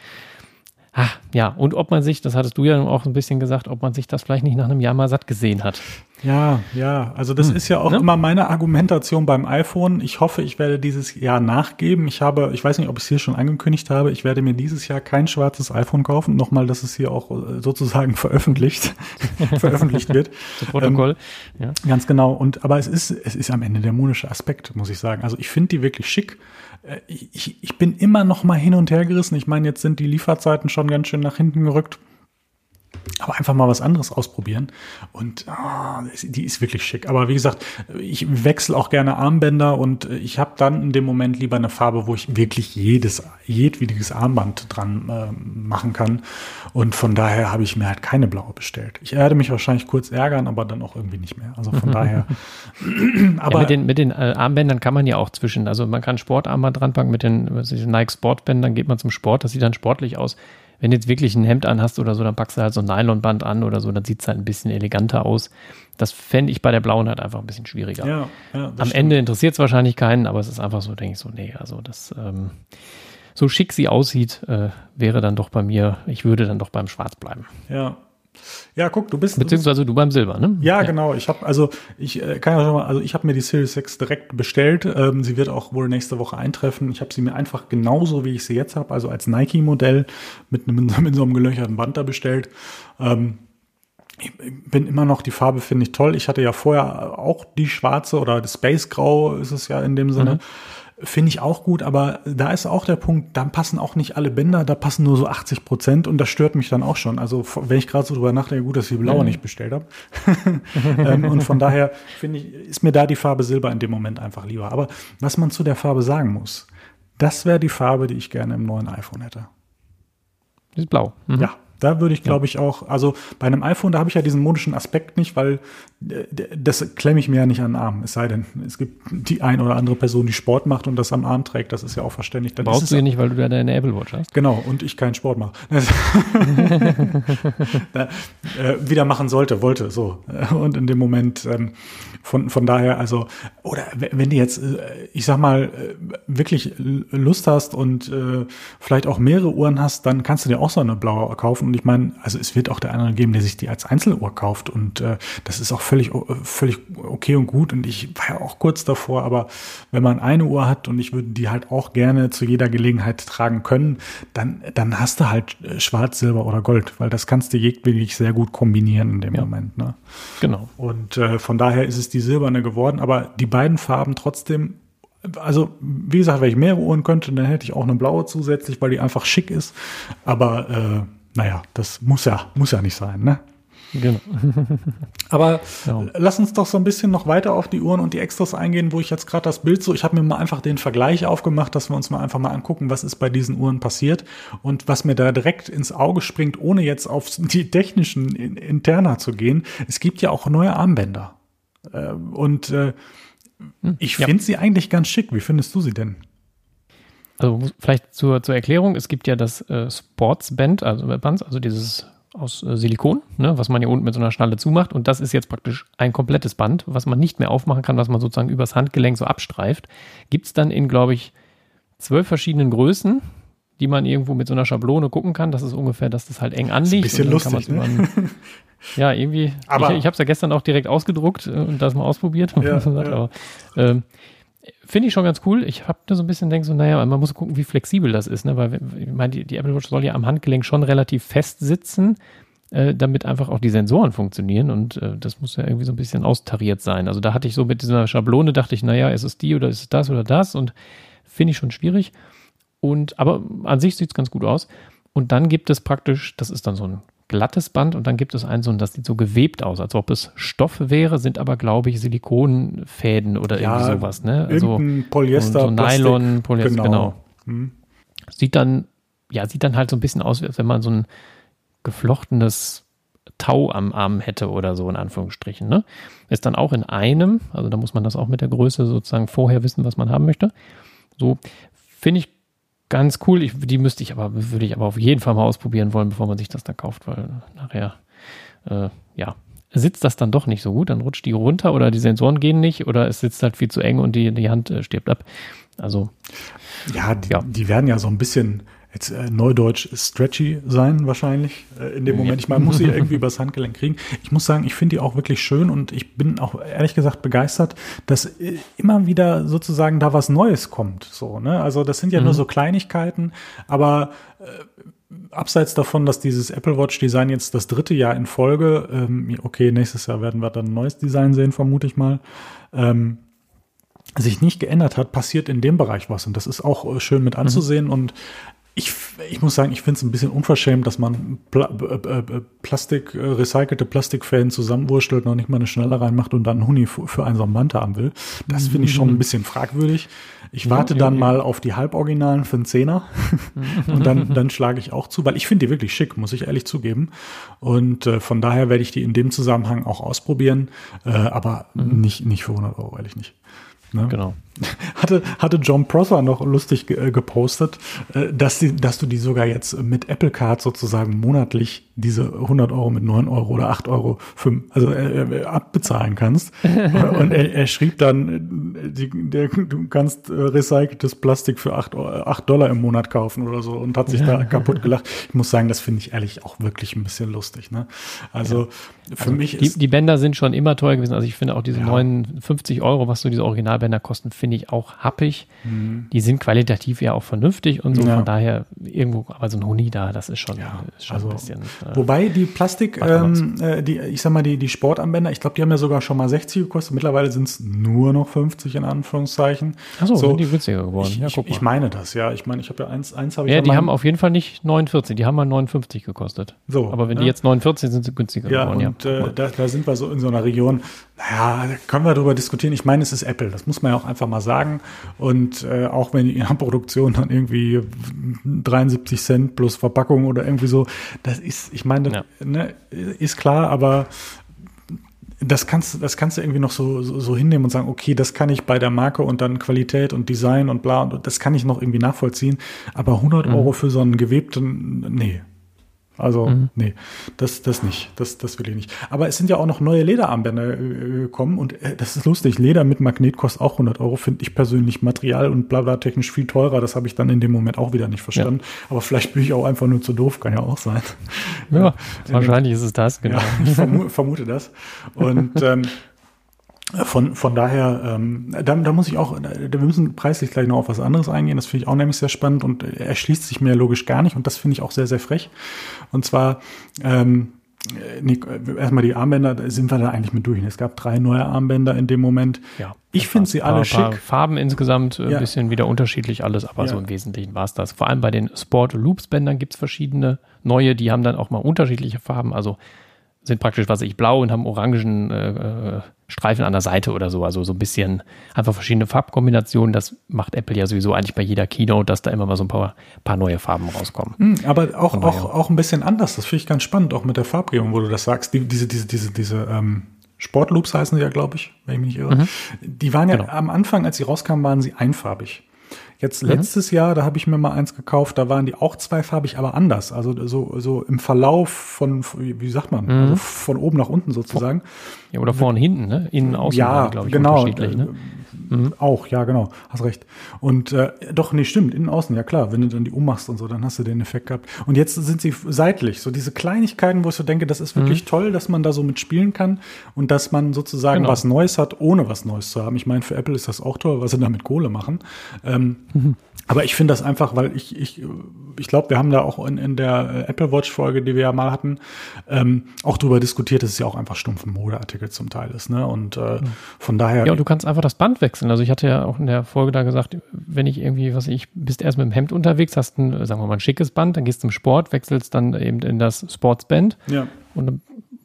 Ah, ja, und ob man sich, das hattest du ja auch ein bisschen gesagt, ob man sich das vielleicht nicht nach einem Jahr mal satt gesehen hat. Ja, ja, also das hm. ist ja auch ne? immer meine Argumentation beim iPhone. Ich hoffe, ich werde dieses Jahr nachgeben. Ich habe, ich weiß nicht, ob ich es hier schon angekündigt habe, ich werde mir dieses Jahr kein schwarzes iPhone kaufen. Nochmal, dass es hier auch äh, sozusagen veröffentlicht, veröffentlicht wird. Zu Protokoll. Ähm, ja. Ganz genau. Und aber es ist, es ist am Ende der monische Aspekt, muss ich sagen. Also ich finde die wirklich schick. Äh, ich, ich bin immer noch mal hin und her gerissen. Ich meine, jetzt sind die Lieferzeiten schon ganz schön nach hinten gerückt aber einfach mal was anderes ausprobieren. Und oh, die ist wirklich schick. Aber wie gesagt, ich wechsle auch gerne Armbänder und ich habe dann in dem Moment lieber eine Farbe, wo ich wirklich jedes, jedwediges Armband dran äh, machen kann. Und von daher habe ich mir halt keine blaue bestellt. Ich werde mich wahrscheinlich kurz ärgern, aber dann auch irgendwie nicht mehr. Also von daher. aber ja, mit den, mit den äh, Armbändern kann man ja auch zwischen. Also man kann Sportarmband dran packen mit den, den Nike Sportbändern, geht man zum Sport, das sieht dann sportlich aus wenn du jetzt wirklich ein Hemd anhast oder so, dann packst du halt so ein Nylonband an oder so, dann sieht es halt ein bisschen eleganter aus. Das fände ich bei der blauen halt einfach ein bisschen schwieriger. Ja, ja, Am stimmt. Ende interessiert es wahrscheinlich keinen, aber es ist einfach so, denke ich so, nee, also das, ähm, so schick sie aussieht, äh, wäre dann doch bei mir, ich würde dann doch beim Schwarz bleiben. Ja, ja, guck, du bist. Beziehungsweise du beim Silber, ne? Ja, ja. genau. Ich habe also ich äh, kann ja schon mal, also ich habe mir die Series 6 direkt bestellt. Ähm, sie wird auch wohl nächste Woche eintreffen. Ich habe sie mir einfach genauso wie ich sie jetzt habe, also als Nike-Modell mit, einem, mit so einem gelöcherten Band da bestellt. Ähm, ich bin immer noch, die Farbe finde ich toll. Ich hatte ja vorher auch die schwarze oder das Space Grau ist es ja in dem Sinne. Mhm. Finde ich auch gut, aber da ist auch der Punkt, da passen auch nicht alle Bänder, da passen nur so 80 Prozent und das stört mich dann auch schon. Also wenn ich gerade so drüber nachdenke, gut, dass ich die blaue mhm. nicht bestellt habe. ähm, und von daher finde ich, ist mir da die Farbe Silber in dem Moment einfach lieber. Aber was man zu der Farbe sagen muss, das wäre die Farbe, die ich gerne im neuen iPhone hätte. Die ist blau. Mhm. Ja, da würde ich, glaube ich, auch, also bei einem iPhone, da habe ich ja diesen modischen Aspekt nicht, weil äh, das klemme ich mir ja nicht an den Arm. Es sei denn, es gibt die ein oder andere Person, die Sport macht und das am Arm trägt, das ist ja auch verständlich. Dann Brauchst du ja nicht, weil du ja deine Apple Watch hast. Genau, und ich keinen Sport mache. da, äh, wieder machen sollte, wollte, so. Und in dem Moment, ähm, von, von daher, also, oder wenn du jetzt, äh, ich sag mal, äh, wirklich Lust hast und äh, vielleicht auch mehrere Uhren hast, dann kannst du dir auch so eine blaue kaufen. Und ich meine, also es wird auch der andere geben, der sich die als Einzeluhr kauft. Und äh, das ist auch völlig, völlig okay und gut. Und ich war ja auch kurz davor, aber wenn man eine Uhr hat und ich würde die halt auch gerne zu jeder Gelegenheit tragen können, dann, dann hast du halt Schwarz, Silber oder Gold, weil das kannst du wirklich sehr gut kombinieren in dem ja. Moment. Ne? Genau. Und äh, von daher ist es die silberne geworden, aber die beiden Farben trotzdem also, wie gesagt, wenn ich mehrere Uhren könnte, dann hätte ich auch eine blaue zusätzlich, weil die einfach schick ist. Aber äh, naja, das muss ja, muss ja nicht sein, ne? Genau. Aber genau. lass uns doch so ein bisschen noch weiter auf die Uhren und die Extras eingehen, wo ich jetzt gerade das Bild so, ich habe mir mal einfach den Vergleich aufgemacht, dass wir uns mal einfach mal angucken, was ist bei diesen Uhren passiert und was mir da direkt ins Auge springt, ohne jetzt auf die technischen Interna zu gehen. Es gibt ja auch neue Armbänder. Äh, und äh, hm, ich finde ja. sie eigentlich ganz schick. Wie findest du sie denn? Also vielleicht zur, zur Erklärung, es gibt ja das äh, Sportsband, also, also dieses aus äh, Silikon, ne, was man hier unten mit so einer Schnalle zumacht. Und das ist jetzt praktisch ein komplettes Band, was man nicht mehr aufmachen kann, was man sozusagen übers Handgelenk so abstreift. Gibt es dann in, glaube ich, zwölf verschiedenen Größen, die man irgendwo mit so einer Schablone gucken kann. Das ist ungefähr, dass das halt eng anliegt. Das ist ein bisschen lustig, ne? Ja, irgendwie. Aber ich, ich habe es ja gestern auch direkt ausgedruckt äh, und das mal ausprobiert. Ja, ja. Aber, ähm, Finde ich schon ganz cool. Ich habe da so ein bisschen denke so, naja, man muss gucken, wie flexibel das ist, ne? Weil ich meine, die, die, Apple Watch soll ja am Handgelenk schon relativ fest sitzen, äh, damit einfach auch die Sensoren funktionieren und äh, das muss ja irgendwie so ein bisschen austariert sein. Also da hatte ich so mit dieser Schablone dachte ich, naja, ist es die oder ist es das oder das und finde ich schon schwierig. Und aber an sich sieht es ganz gut aus. Und dann gibt es praktisch, das ist dann so ein glattes Band und dann gibt es einen so, das sieht so gewebt aus, als ob es Stoff wäre, sind aber, glaube ich, Silikonfäden oder ja, irgendwie sowas, ne? Also Polyester, so, so Nylon, Polyester, genau. genau. Hm. Sieht dann, ja, sieht dann halt so ein bisschen aus, als wenn man so ein geflochtenes Tau am Arm hätte oder so, in Anführungsstrichen, ne? Ist dann auch in einem, also da muss man das auch mit der Größe sozusagen vorher wissen, was man haben möchte. So, finde ich ganz cool. Ich, die müsste ich aber, würde ich aber auf jeden Fall mal ausprobieren wollen, bevor man sich das da kauft, weil nachher, äh, ja, sitzt das dann doch nicht so gut, dann rutscht die runter oder die Sensoren gehen nicht oder es sitzt halt viel zu eng und die, die Hand äh, stirbt ab. Also. Ja die, ja, die werden ja so ein bisschen jetzt äh, neudeutsch stretchy sein wahrscheinlich äh, in dem Moment. Ich meine, muss sie irgendwie übers Handgelenk kriegen. Ich muss sagen, ich finde die auch wirklich schön und ich bin auch ehrlich gesagt begeistert, dass äh, immer wieder sozusagen da was Neues kommt. So, ne? Also das sind ja mhm. nur so Kleinigkeiten, aber äh, abseits davon, dass dieses Apple Watch Design jetzt das dritte Jahr in Folge, ähm, okay, nächstes Jahr werden wir dann ein neues Design sehen, vermute ich mal, ähm, sich nicht geändert hat, passiert in dem Bereich was. Und das ist auch äh, schön mit anzusehen. Mhm. Und ich, ich muss sagen, ich finde es ein bisschen unverschämt, dass man Pla äh, äh, Plastik, äh, recycelte Plastikfäden zusammenwurstelt, noch nicht mal eine Schnalle reinmacht und dann einen Huni für einen Band haben will. Das finde ich schon ein bisschen fragwürdig. Ich warte dann mal auf die Halboriginalen für einen Zehner und dann, dann schlage ich auch zu, weil ich finde die wirklich schick, muss ich ehrlich zugeben. Und äh, von daher werde ich die in dem Zusammenhang auch ausprobieren, äh, aber mhm. nicht, nicht für 100 Euro, ehrlich nicht. Ne? Genau. Hatte, hatte John Prosser noch lustig äh, gepostet, äh, dass, die, dass du die sogar jetzt mit Apple Card sozusagen monatlich diese 100 Euro mit 9 Euro oder 8 Euro für, also äh, äh abbezahlen kannst. Und er, er schrieb dann, die, der, du kannst recyceltes Plastik für 8, 8 Dollar im Monat kaufen oder so und hat sich da kaputt gelacht. Ich muss sagen, das finde ich ehrlich auch wirklich ein bisschen lustig. Ne? Also ja. für also mich die, ist. Die Bänder sind schon immer teuer gewesen. Also ich finde auch diese ja. 59 Euro, was so diese Originalbänder kosten, finde ich auch happig. Mhm. Die sind qualitativ ja auch vernünftig und so. Ja. Von daher irgendwo, aber so ein Huni da, das ist schon, ja. ist schon also, ein bisschen. Äh, wobei die Plastik, ähm, äh, die, ich sag mal, die, die Sportarmbänder, ich glaube, die haben ja sogar schon mal 60 gekostet. Mittlerweile sind es nur noch 50 in Anführungszeichen. Achso, so, sind die günstiger geworden. Ich, ja, guck mal. ich meine das, ja. Ich meine, ich habe ja eins, eins habe ich ja. die haben auf jeden Fall nicht 49, die haben mal 59 gekostet. So. Aber wenn die jetzt 49 sind, sind sie günstiger ja, geworden. Und, ja, und äh, da, da sind wir so in so einer Region, naja, können wir darüber diskutieren. Ich meine, es ist Apple, das muss man ja auch einfach mal sagen. Und äh, auch wenn die Produktion dann irgendwie 73 Cent plus Verpackung oder irgendwie so, das ist, ich meine, ja. ne, ist klar, aber das kannst, das kannst du irgendwie noch so, so, so, hinnehmen und sagen, okay, das kann ich bei der Marke und dann Qualität und Design und bla und das kann ich noch irgendwie nachvollziehen. Aber 100 mhm. Euro für so einen gewebten, nee, also, mhm. nee, das, das nicht. Das, das will ich nicht. Aber es sind ja auch noch neue Lederarmbänder äh, gekommen und äh, das ist lustig. Leder mit Magnet kostet auch 100 Euro, finde ich persönlich Material und blabla technisch viel teurer. Das habe ich dann in dem Moment auch wieder nicht verstanden. Ja. Aber vielleicht bin ich auch einfach nur zu doof, kann ja auch sein. Ja, wahrscheinlich ist es das, genau. Ja, ich vermu vermute das. Und ähm, von, von daher, ähm, da, da muss ich auch, da, wir müssen preislich gleich noch auf was anderes eingehen. Das finde ich auch nämlich sehr spannend und erschließt sich mir logisch gar nicht und das finde ich auch sehr, sehr frech. Und zwar, ähm, nee, erstmal die Armbänder, sind wir da eigentlich mit durch. Es gab drei neue Armbänder in dem Moment. Ja, ich finde sie alle paar, schick. Paar Farben insgesamt, ein ja. bisschen wieder unterschiedlich alles, aber ja. so im Wesentlichen war es das. Vor allem bei den Sport Loops Bändern gibt es verschiedene neue, die haben dann auch mal unterschiedliche Farben. Also sind praktisch, was ich, blau und haben orangen äh, äh, Streifen an der Seite oder so. Also so ein bisschen einfach verschiedene Farbkombinationen. Das macht Apple ja sowieso eigentlich bei jeder Keynote, dass da immer mal so ein paar, paar neue Farben rauskommen. Mhm, aber auch, auch, auch ein bisschen anders. Das finde ich ganz spannend, auch mit der Farbgebung, wo du das sagst. Die, diese, diese, diese, diese ähm, Sportloops heißen sie ja, glaube ich, wenn ich mich nicht irre. Mhm. Die waren ja genau. am Anfang, als sie rauskamen, waren sie einfarbig. Jetzt mhm. letztes Jahr, da habe ich mir mal eins gekauft, da waren die auch zweifarbig, aber anders. Also so, so im Verlauf von, wie sagt man, mhm. also von oben nach unten sozusagen. Ja, oder vorne hinten, ne? Innen, außen, ja, glaube ich, genau. unterschiedlich. Ne? Mhm. Auch, ja, genau, hast recht. Und äh, doch, nee, stimmt, innen, außen, ja klar, wenn du dann die ummachst und so, dann hast du den Effekt gehabt. Und jetzt sind sie seitlich, so diese Kleinigkeiten, wo ich so denke, das ist wirklich mhm. toll, dass man da so mitspielen kann und dass man sozusagen genau. was Neues hat, ohne was Neues zu haben. Ich meine, für Apple ist das auch toll, was sie da mit Kohle machen. Ähm, mhm. Aber ich finde das einfach, weil ich, ich, ich glaube, wir haben da auch in, in der Apple Watch-Folge, die wir ja mal hatten, ähm, auch drüber diskutiert, dass es ja auch einfach stumpf ein Modeartikel zum Teil ist. Ne? Und äh, von daher. Ja, und du kannst einfach das Band wechseln. Also ich hatte ja auch in der Folge da gesagt, wenn ich irgendwie, was ich, bist erst mit dem Hemd unterwegs, hast ein, sagen wir mal, ein schickes Band, dann gehst du zum Sport, wechselst dann eben in das Sportsband. Ja. Und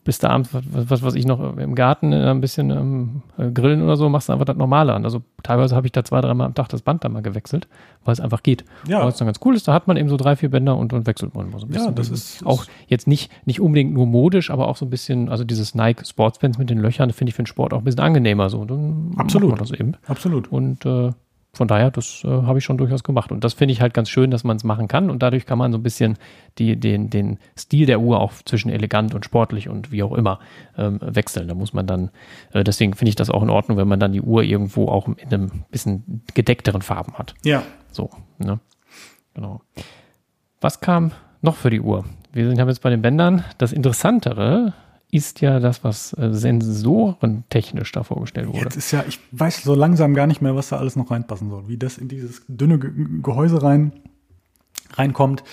bist du abends, was, was, was ich noch im Garten äh, ein bisschen ähm, äh, grillen oder so, machst du einfach das Normale an. Also teilweise habe ich da zwei, dreimal am Tag das Band da mal gewechselt, weil es einfach geht. Ja. Was dann ganz cool ist, da hat man eben so drei, vier Bänder und, und wechselt man mal so ein bisschen. Ja, das ist auch jetzt nicht, nicht unbedingt nur modisch, aber auch so ein bisschen, also dieses Nike Sportsbands mit den Löchern, finde ich für den Sport auch ein bisschen angenehmer so. dann Absolut. das eben. Absolut. Und äh, von daher, das äh, habe ich schon durchaus gemacht. Und das finde ich halt ganz schön, dass man es machen kann. Und dadurch kann man so ein bisschen die, den, den Stil der Uhr auch zwischen elegant und sportlich und wie auch immer ähm, wechseln. Da muss man dann, äh, deswegen finde ich das auch in Ordnung, wenn man dann die Uhr irgendwo auch in einem bisschen gedeckteren Farben hat. Ja. So, ne? Genau. Was kam noch für die Uhr? Wir sind, haben jetzt bei den Bändern. Das Interessantere ist ja das, was äh, sensorentechnisch da vorgestellt wurde. Jetzt ist ja, ich weiß so langsam gar nicht mehr, was da alles noch reinpassen soll. Wie das in dieses dünne Ge Gehäuse rein reinkommt.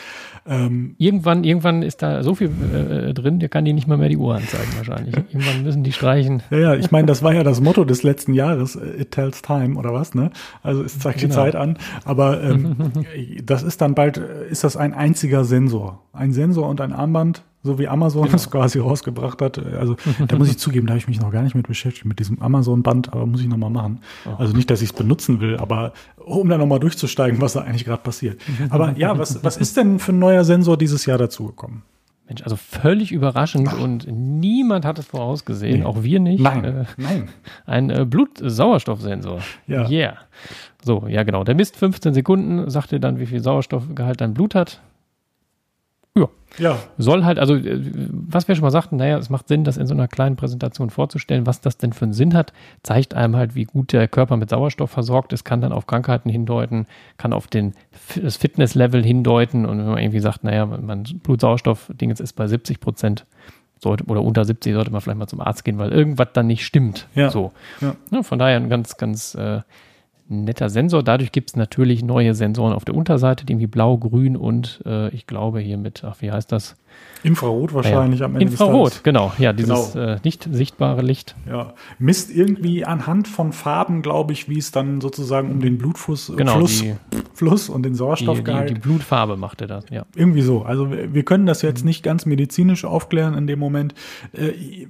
Ähm, irgendwann, irgendwann ist da so viel äh, drin, der kann die nicht mal mehr die Uhr anzeigen wahrscheinlich. irgendwann müssen die streichen. Ja, ja, ich meine, das war ja das Motto des letzten Jahres, äh, it tells time oder was, ne? Also es zeigt genau. die Zeit an. Aber ähm, das ist dann bald, äh, ist das ein einziger Sensor. Ein Sensor und ein Armband so wie Amazon genau. es quasi rausgebracht hat. Also da muss ich zugeben, da habe ich mich noch gar nicht mit beschäftigt, mit diesem Amazon-Band, aber muss ich nochmal machen. Oh. Also nicht, dass ich es benutzen will, aber um da nochmal durchzusteigen, was da eigentlich gerade passiert. Aber ja, was, was ist denn für ein neuer Sensor dieses Jahr dazugekommen? Mensch, also völlig überraschend Ach. und niemand hat es vorausgesehen, nee. auch wir nicht. Nein, äh, nein. Ein äh, Blutsauerstoffsensor. Ja. Yeah. So, ja genau. Der misst 15 Sekunden, sagt dir dann, wie viel Sauerstoffgehalt dein Blut hat. Ja. Ja. Soll halt, also, äh, was wir schon mal sagten, naja, es macht Sinn, das in so einer kleinen Präsentation vorzustellen, was das denn für einen Sinn hat, zeigt einem halt, wie gut der Körper mit Sauerstoff versorgt ist, kann dann auf Krankheiten hindeuten, kann auf den, das Fitnesslevel hindeuten und wenn man irgendwie sagt, naja, mein Blutsauerstoff-Ding ist bei 70 Prozent, sollte, oder unter 70 sollte man vielleicht mal zum Arzt gehen, weil irgendwas dann nicht stimmt. Ja. So. Ja. ja von daher ein ganz, ganz äh, netter Sensor. Dadurch gibt es natürlich neue Sensoren auf der Unterseite, die irgendwie blau, grün und äh, ich glaube hier mit, ach, wie heißt das? Infrarot wahrscheinlich ja, am Ende. Infrarot, genau. Ja, dieses genau. Äh, nicht sichtbare Licht. Ja, misst irgendwie anhand von Farben, glaube ich, wie es dann sozusagen um den Blutfluss genau, Fluss, die, Fluss und den Sauerstoffgehalt. Die, die, die, Blutfarbe macht er das, ja. Irgendwie so. Also wir können das jetzt nicht ganz medizinisch aufklären in dem Moment. Äh,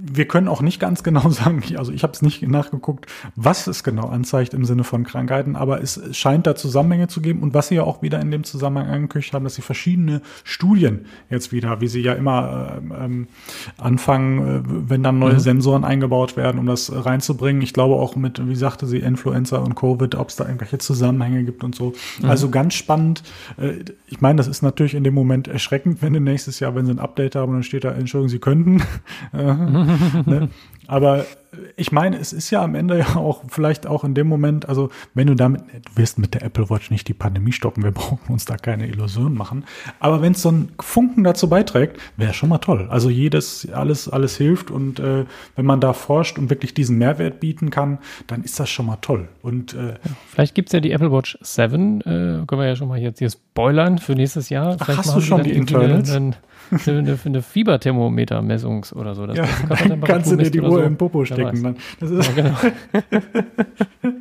wir können auch nicht ganz genau sagen, also ich habe es nicht nachgeguckt, was es genau anzeigt im Sinne von Krankheiten, aber es scheint da Zusammenhänge zu geben und was sie ja auch wieder in dem Zusammenhang angekündigt haben, dass sie verschiedene Studien jetzt wieder, wie sie ja immer äh, ähm, anfangen, äh, wenn dann neue mhm. Sensoren eingebaut werden, um das reinzubringen. Ich glaube auch mit, wie sagte sie, Influenza und Covid, ob es da irgendwelche Zusammenhänge gibt und so. Mhm. Also ganz spannend. Äh, ich meine, das ist natürlich in dem Moment erschreckend, wenn du nächstes Jahr, wenn sie ein Update haben, dann steht da, Entschuldigung, sie könnten. Mhm. Ne? Aber ich meine, es ist ja am Ende ja auch vielleicht auch in dem Moment, also wenn du damit, du wirst mit der Apple Watch nicht die Pandemie stoppen, wir brauchen uns da keine Illusion machen. Aber wenn es so ein Funken dazu beiträgt, wäre schon mal toll. Also jedes, alles, alles hilft und äh, wenn man da forscht und wirklich diesen Mehrwert bieten kann, dann ist das schon mal toll. Und äh, vielleicht gibt es ja die Apple Watch 7, äh, können wir ja schon mal jetzt hier spoilern für nächstes Jahr. Ach, hast du schon die Internals? Eine, eine, eine Fieberthermometer-Messungs oder so. Das ja, dann kannst du dir die Uhr so. im Popo stecken. Dann. Das ist ja, genau.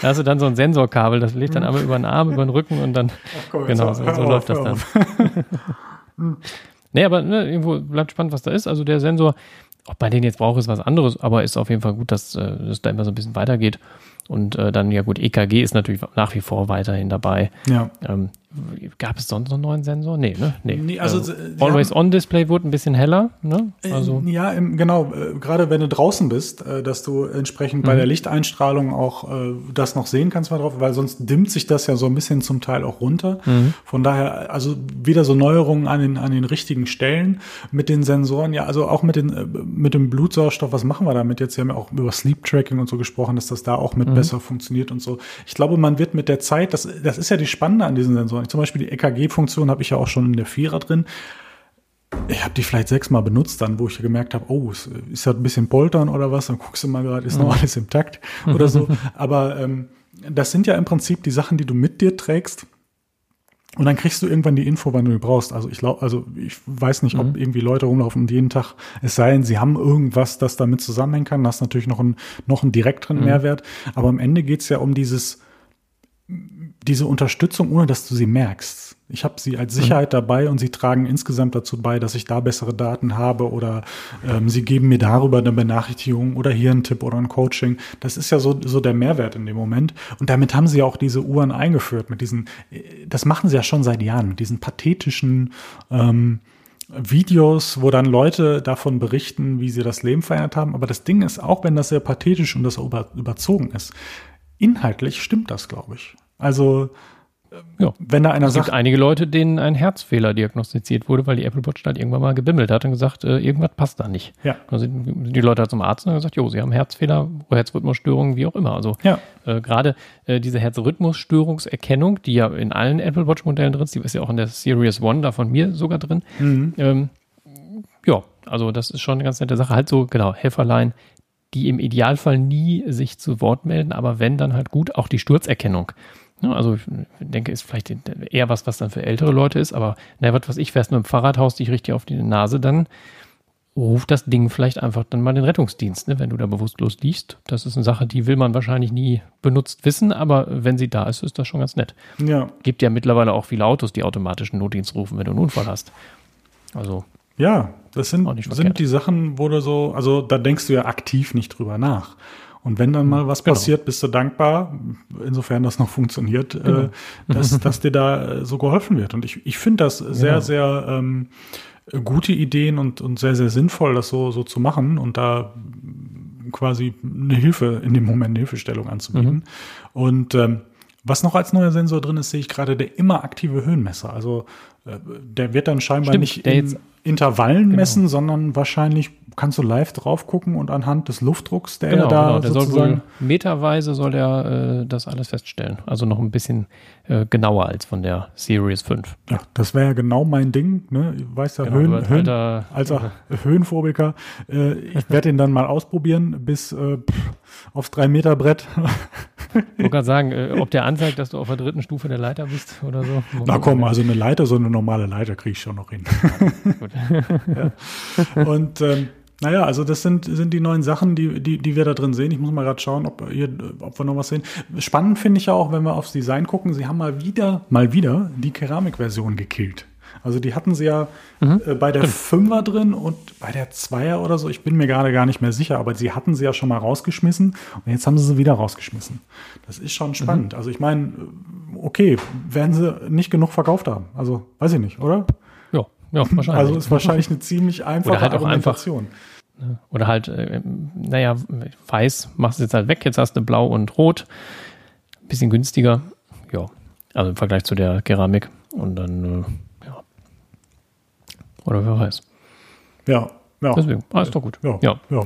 da hast du dann so ein Sensorkabel, das legt dann einmal über den Arm, über den Rücken und dann, Ach, komm, genau, so, so läuft das dann. nee, aber ne, irgendwo bleibt spannend, was da ist. Also der Sensor, ob bei denen jetzt braucht, ist was anderes, aber ist auf jeden Fall gut, dass äh, das da immer so ein bisschen weitergeht. Und äh, dann, ja gut, EKG ist natürlich nach wie vor weiterhin dabei. Ja. Ähm, Gab es sonst noch einen neuen Sensor? Nee, ne? Nee. nee also, äh, Always-On-Display wurde ein bisschen heller, ne? Äh, also. Ja, genau. Äh, gerade wenn du draußen bist, äh, dass du entsprechend mhm. bei der Lichteinstrahlung auch äh, das noch sehen kannst mal drauf, weil sonst dimmt sich das ja so ein bisschen zum Teil auch runter. Mhm. Von daher, also wieder so Neuerungen an den, an den richtigen Stellen mit den Sensoren. Ja, also auch mit, den, äh, mit dem Blutsauerstoff, was machen wir damit jetzt? Wir haben ja auch über Sleep Tracking und so gesprochen, dass das da auch mit mhm. besser funktioniert und so. Ich glaube, man wird mit der Zeit, das, das ist ja die Spannende an diesen Sensoren zum Beispiel die EKG-Funktion habe ich ja auch schon in der Vierer drin. Ich habe die vielleicht sechsmal benutzt dann, wo ich gemerkt habe, oh, es ist ja ein bisschen poltern oder was, dann guckst du mal gerade, ist noch mhm. alles im Takt oder so. Aber ähm, das sind ja im Prinzip die Sachen, die du mit dir trägst. Und dann kriegst du irgendwann die Info, wann du die brauchst. Also ich glaube, also ich weiß nicht, ob mhm. irgendwie Leute rumlaufen und jeden Tag, es sei denn, sie haben irgendwas, das damit zusammenhängen kann. Das ist natürlich noch einen, noch einen direkteren mhm. Mehrwert. Aber am Ende geht's ja um dieses, diese Unterstützung, ohne dass du sie merkst. Ich habe sie als Sicherheit mhm. dabei und sie tragen insgesamt dazu bei, dass ich da bessere Daten habe oder ähm, sie geben mir darüber eine Benachrichtigung oder hier einen Tipp oder ein Coaching. Das ist ja so, so der Mehrwert in dem Moment. Und damit haben sie ja auch diese Uhren eingeführt mit diesen, das machen sie ja schon seit Jahren, mit diesen pathetischen ähm, Videos, wo dann Leute davon berichten, wie sie das Leben verändert haben. Aber das Ding ist, auch wenn das sehr pathetisch und das über, überzogen ist, inhaltlich stimmt das, glaube ich. Also Ja. wenn da einer Es gibt sagt, einige Leute, denen ein Herzfehler diagnostiziert wurde, weil die Apple Watch halt irgendwann mal gebimmelt hat und gesagt, äh, irgendwas passt da nicht. ja, sind die Leute halt zum Arzt und haben gesagt, jo, sie haben Herzfehler, Herzrhythmusstörungen, wie auch immer. Also ja, äh, gerade äh, diese Herzrhythmusstörungserkennung, die ja in allen Apple Watch Modellen drin ist, die ist ja auch in der Series One da von mir sogar drin. mhm. Ähm, ja, also das ist schon eine ganz nette Sache. Halt so, genau, Helferlein, die im Idealfall nie sich zu Wort melden, aber wenn, dann halt gut, auch die Sturzerkennung. Ja, also ich denke, ist vielleicht eher was, was dann für ältere Leute ist, aber na, was weiß ich, fährst mit dem Fahrrad, haust dich richtig auf die Nase, dann ruft das Ding vielleicht einfach dann mal den Rettungsdienst, ne, wenn du da bewusstlos liegst. Das ist eine Sache, die will man wahrscheinlich nie benutzt wissen, aber wenn sie da ist, ist das schon ganz nett. ja, Gibt ja mittlerweile auch viele Autos, die automatischen Notdienst rufen, wenn du einen Unfall hast. Also, ja, das sind, sind die Sachen, wo du so, also da denkst du ja aktiv nicht drüber nach. Und wenn dann mal was Genau. passiert, bist du dankbar, insofern das noch funktioniert, Genau. äh, dass, dass dir da äh, so geholfen wird. Und ich, ich finde das sehr, Genau. sehr ähm, gute Ideen und, und sehr, sehr sinnvoll, das so, so zu machen und da quasi eine Hilfe, in dem Moment eine Hilfestellung anzubieten. Mhm. Und ähm, was noch als neuer Sensor drin ist, sehe ich gerade der immer aktive Höhenmesser. Also äh, der wird dann scheinbar Stimmt, nicht in jetzt- Genau. Intervallen messen, sondern wahrscheinlich kannst du live drauf gucken und anhand des Luftdrucks, der genau, da genau. Der soll sozusagen wohl meterweise soll der äh, das alles feststellen. Also noch ein bisschen äh, genauer als von der Series 5. Ja, das wäre ja genau mein Ding. Ne? Ich weiß ja, Genau, Höhen, Höhen, alter- als auch Höhenphobiker. Äh, ich werde den dann mal ausprobieren bis äh, pff, aufs 3-Meter-Brett. Ich wollte gerade sagen, äh, ob der anzeigt, dass du auf der dritten Stufe der Leiter bist oder so. Na komm, also eine Leiter, so eine normale Leiter kriege ich schon noch hin. Gut. Und ähm, naja, also das sind, sind die neuen Sachen, die, die, die wir da drin sehen. Ich muss mal gerade schauen, ob, hier, ob wir noch was sehen. Spannend finde ich ja auch, wenn wir aufs Design gucken, sie haben mal wieder, mal wieder die Keramikversion gekillt. Also die hatten sie ja äh, bei der Fünfer drin und bei der Zweier oder so. Ich bin mir gerade gar nicht mehr sicher, aber sie hatten sie ja schon mal rausgeschmissen und jetzt haben sie sie wieder rausgeschmissen. Das ist schon spannend. Also ich meine, okay, werden sie nicht genug verkauft haben. Also weiß ich nicht, oder? Ja, ja, wahrscheinlich. Also ist wahrscheinlich eine ziemlich einfache halt auch einfach- Argumentation. Oder halt, äh, naja, weiß, machst du jetzt halt weg, jetzt hast du blau und rot. Bisschen günstiger. Ja, also im Vergleich zu der Keramik. Und dann, äh. Oder wer weiß. Ja, ja. Deswegen, ah, ist doch gut. Ja, ja. ja.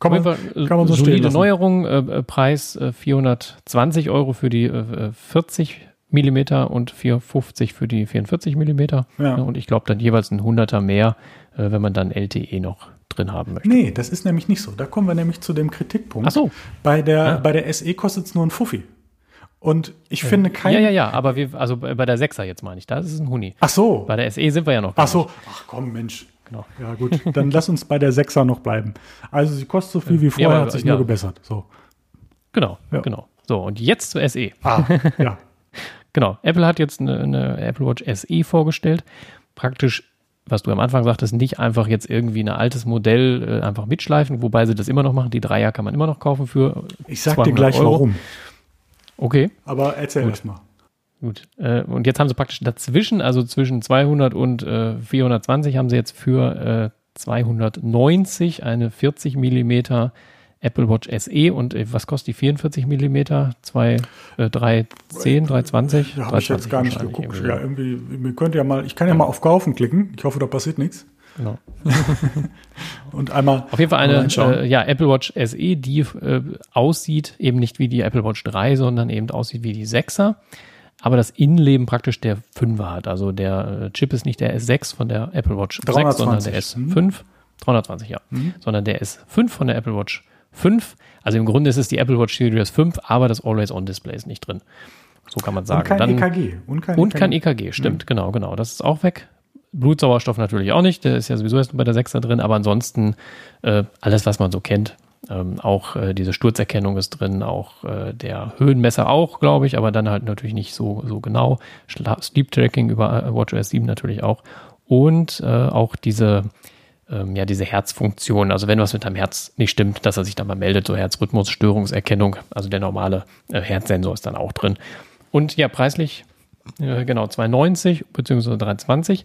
Kann man, äh, kann man so stehen solide. Neuerung, äh, äh, Preis äh, 420 Euro für die äh, äh, 40 Millimeter und 450 für die 44 Millimeter. Ja. Und ich glaube dann jeweils ein Hunderter mehr, äh, wenn man dann LTE noch drin haben möchte. Nee, das ist nämlich nicht so. Da kommen wir nämlich zu dem Kritikpunkt. Ach so. Bei der, Ja. bei der SE kostet es nur ein Fuffi. Und ich finde kein. Ja, ja, ja, aber wir, also bei der 6er jetzt meine ich, da ist es ein Huni. Ach so. Bei der SE sind wir ja noch. Ach so. Ach komm, Mensch. Genau. Ja, gut. Dann lass uns bei der 6er noch bleiben. Also, sie kostet so viel wie vorher, aber- hat sich ja. nur gebessert. So. nicht. Genau, Ja. genau. So, und jetzt zur SE. Ah, ja. Genau, Apple hat jetzt eine, eine Apple Watch SE vorgestellt. Praktisch, was du am Anfang sagtest, nicht einfach jetzt irgendwie ein altes Modell äh, einfach mitschleifen, wobei sie das immer noch machen. Die Dreier kann man immer noch kaufen für Ich sag dir 200 gleich Euro. warum. Okay, Aber erzähl Gut. erst mal. gut. Äh, und jetzt haben sie praktisch dazwischen, also zwischen 200 und äh, 420, haben sie jetzt für äh, 290 eine 40 Millimeter Apple Watch SE und äh, was kostet die 44 Millimeter? 2, äh, 310, 320? Da habe ich jetzt 320 gar nicht geguckt. Ja, irgendwie, könnt ja mal, ich kann ja mal auf Kaufen klicken. Ich hoffe, da passiert nichts. Genau. Und einmal. Auf jeden Fall eine äh, ja, Apple Watch SE, die äh, aussieht eben nicht wie die Apple Watch 3, sondern eben aussieht wie die 6er. Aber das Innenleben praktisch der 5er hat. Also der äh, Chip ist nicht der S6 von der Apple Watch 6, sondern der 320, S5. 320, ja. Sondern der S5 von der Apple Watch 5. Also im Grunde ist es die Apple Watch Series 5, aber das Always-On-Display ist nicht drin. So kann man sagen. und kein Dann- EKG. Und kein und kein EKG, stimmt, genau, genau. Das ist auch weg. Blutsauerstoff natürlich auch nicht, der ist ja sowieso erst bei der 6er drin, aber ansonsten äh, alles, was man so kennt. Ähm, auch äh, diese Sturzerkennung ist drin, auch äh, der Höhenmesser auch, glaube ich, aber dann halt natürlich nicht so, so genau. Schla Sleep Tracking über äh, WatchOS 7 natürlich auch. Und äh, auch diese, ähm, ja, diese Herzfunktion, also wenn was mit deinem Herz nicht stimmt, dass er sich dann mal meldet, so Herzrhythmusstörungserkennung, also der normale äh, Herzsensor ist dann auch drin. Und ja, preislich genau, 2,90 bzw. 3,20.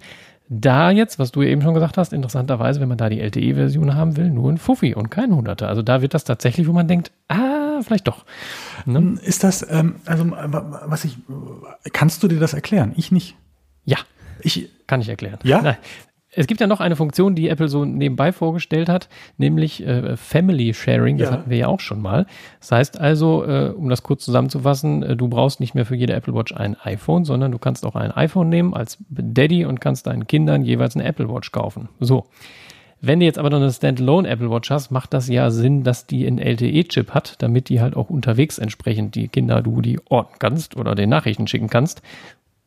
Da jetzt, was du eben schon gesagt hast, interessanterweise, wenn man da die LTE-Version haben will, nur ein Fuffi und kein Hunderter. Also da wird das tatsächlich, wo man denkt, ah, vielleicht doch. Ne? Ist das, ähm, also was ich, kannst du dir das erklären? Ich nicht. Ja, ich kann ich erklären. Ja. Nein. Es gibt ja noch eine Funktion, die Apple so nebenbei vorgestellt hat, nämlich äh, Family Sharing. Das ja. hatten wir ja auch schon mal. Das heißt also, äh, um das kurz zusammenzufassen, äh, du brauchst nicht mehr für jede Apple Watch ein iPhone, sondern du kannst auch ein iPhone nehmen als Daddy und kannst deinen Kindern jeweils eine Apple Watch kaufen. So. Wenn du jetzt aber noch eine Standalone Apple Watch hast, macht das ja Sinn, dass die einen LTE-Chip hat, damit die halt auch unterwegs entsprechend die Kinder du die orten kannst oder den Nachrichten schicken kannst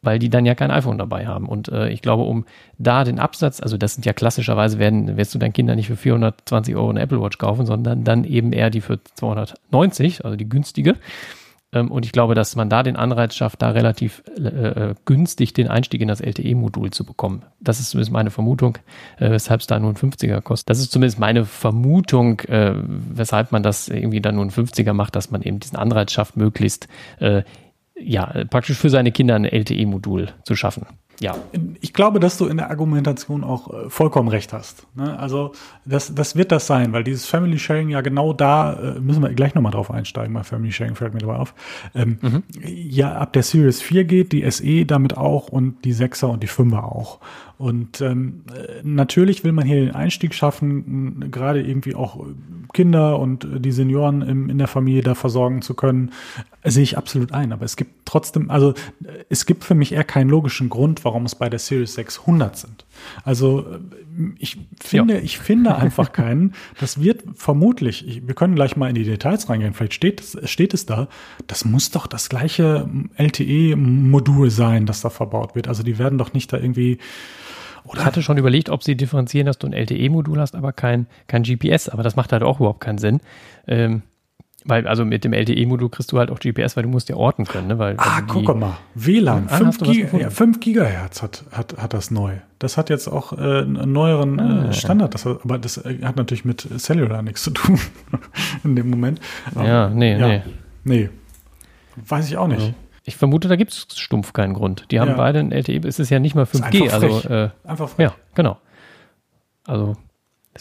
weil die dann ja kein iPhone dabei haben. Und äh, ich glaube, um da den Absatz, also das sind ja klassischerweise, werden, wirst du deinen Kindern nicht für 420 Euro eine Apple Watch kaufen, sondern dann eben eher die für 290, also die günstige. Ähm, und ich glaube, dass man da den Anreiz schafft, da relativ äh, äh günstig den Einstieg in das LTE-Modul zu bekommen. Das ist zumindest meine Vermutung, äh, weshalb es da nur ein 50er kostet. Das ist zumindest meine Vermutung, äh, weshalb man das irgendwie dann nur ein 50er macht, dass man eben diesen Anreiz schafft, möglichst äh, ja, praktisch für seine Kinder ein LTE-Modul zu schaffen. Ja. Ich glaube, dass du in der Argumentation auch äh, vollkommen recht hast. Ne? Also das, das wird das sein, weil dieses Family Sharing ja genau da, äh, müssen wir gleich nochmal drauf einsteigen, bei Family Sharing fällt mir dabei auf, ähm, mhm. ja ab der Series 4 geht, die SE damit auch und die 6er und die 5er auch. Und ähm, natürlich will man hier den Einstieg schaffen, gerade irgendwie auch Kinder und die Senioren im, in der Familie da versorgen zu können, sehe ich absolut ein. Aber es gibt trotzdem, also es gibt für mich eher keinen logischen Grund, warum es bei der Series 600 sind. Also ich finde, ja. ich finde einfach keinen. Das wird vermutlich, ich, wir können gleich mal in die Details reingehen, vielleicht steht, steht es da, das muss doch das gleiche LTE-Modul sein, das da verbaut wird. Also die werden doch nicht da irgendwie oder? Ich hatte schon überlegt, ob sie differenzieren, dass du ein LTE-Modul hast, aber kein, kein GPS. Aber das macht halt auch überhaupt keinen Sinn. Ähm, weil, also mit dem LTE-Modul kriegst du halt auch GPS, weil du musst ja orten können. Ne? Weil, ah, also guck mal. WLAN, 5, Giga, ja, 5 Gigahertz hat, hat, hat das neu. Das hat jetzt auch äh, einen neueren ah, äh, Standard. Das hat, aber das äh, hat natürlich mit Cellular nichts zu tun in dem Moment. ja, nee, ja, nee. Nee. Weiß ich auch nicht. Ich vermute, da gibt es stumpf keinen Grund. Die haben ja. beide ein LTE, es ist ja nicht mal 5G. Einfach also, äh, einfach frech. Ja, genau. Also,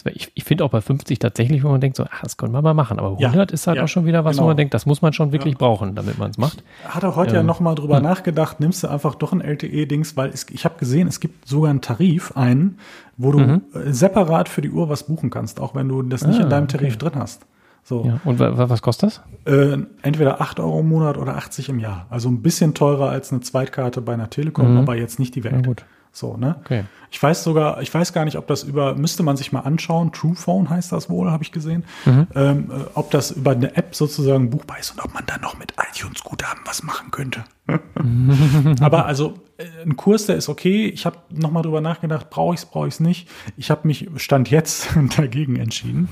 wär, ich, ich finde auch bei 50 tatsächlich, wo man denkt, so, ach, das können wir mal machen. Aber 100 ja. ist halt ja. auch schon wieder was, genau. wo man denkt, das muss man schon wirklich brauchen, damit man es macht. Ich hatte heute ähm, ja nochmal drüber hm. nachgedacht, nimmst du einfach doch ein LTE-Dings, weil es, ich habe gesehen, es gibt sogar einen Tarif einen, wo du mhm. separat für die Uhr was buchen kannst, auch wenn du das nicht ah, in deinem Tarif okay. drin hast. So. Ja, und was kostet das? Äh, entweder 8 Euro im Monat oder 80 im Jahr. Also ein bisschen teurer als eine Zweitkarte bei einer Telekom, mhm. aber jetzt nicht die Welt. Ja, gut. So, ne? Okay. Ich weiß sogar, ich weiß gar nicht, ob das über, müsste man sich mal anschauen, Truephone heißt das wohl, habe ich gesehen, mhm. ähm, äh, ob das über eine App sozusagen buchbar ist und ob man dann noch mit iTunes Guthaben was machen könnte. Aber also äh, ein Kurs, der ist okay. Ich habe nochmal drüber nachgedacht, brauche ich es, brauche ich es nicht. Ich habe mich Stand jetzt dagegen entschieden.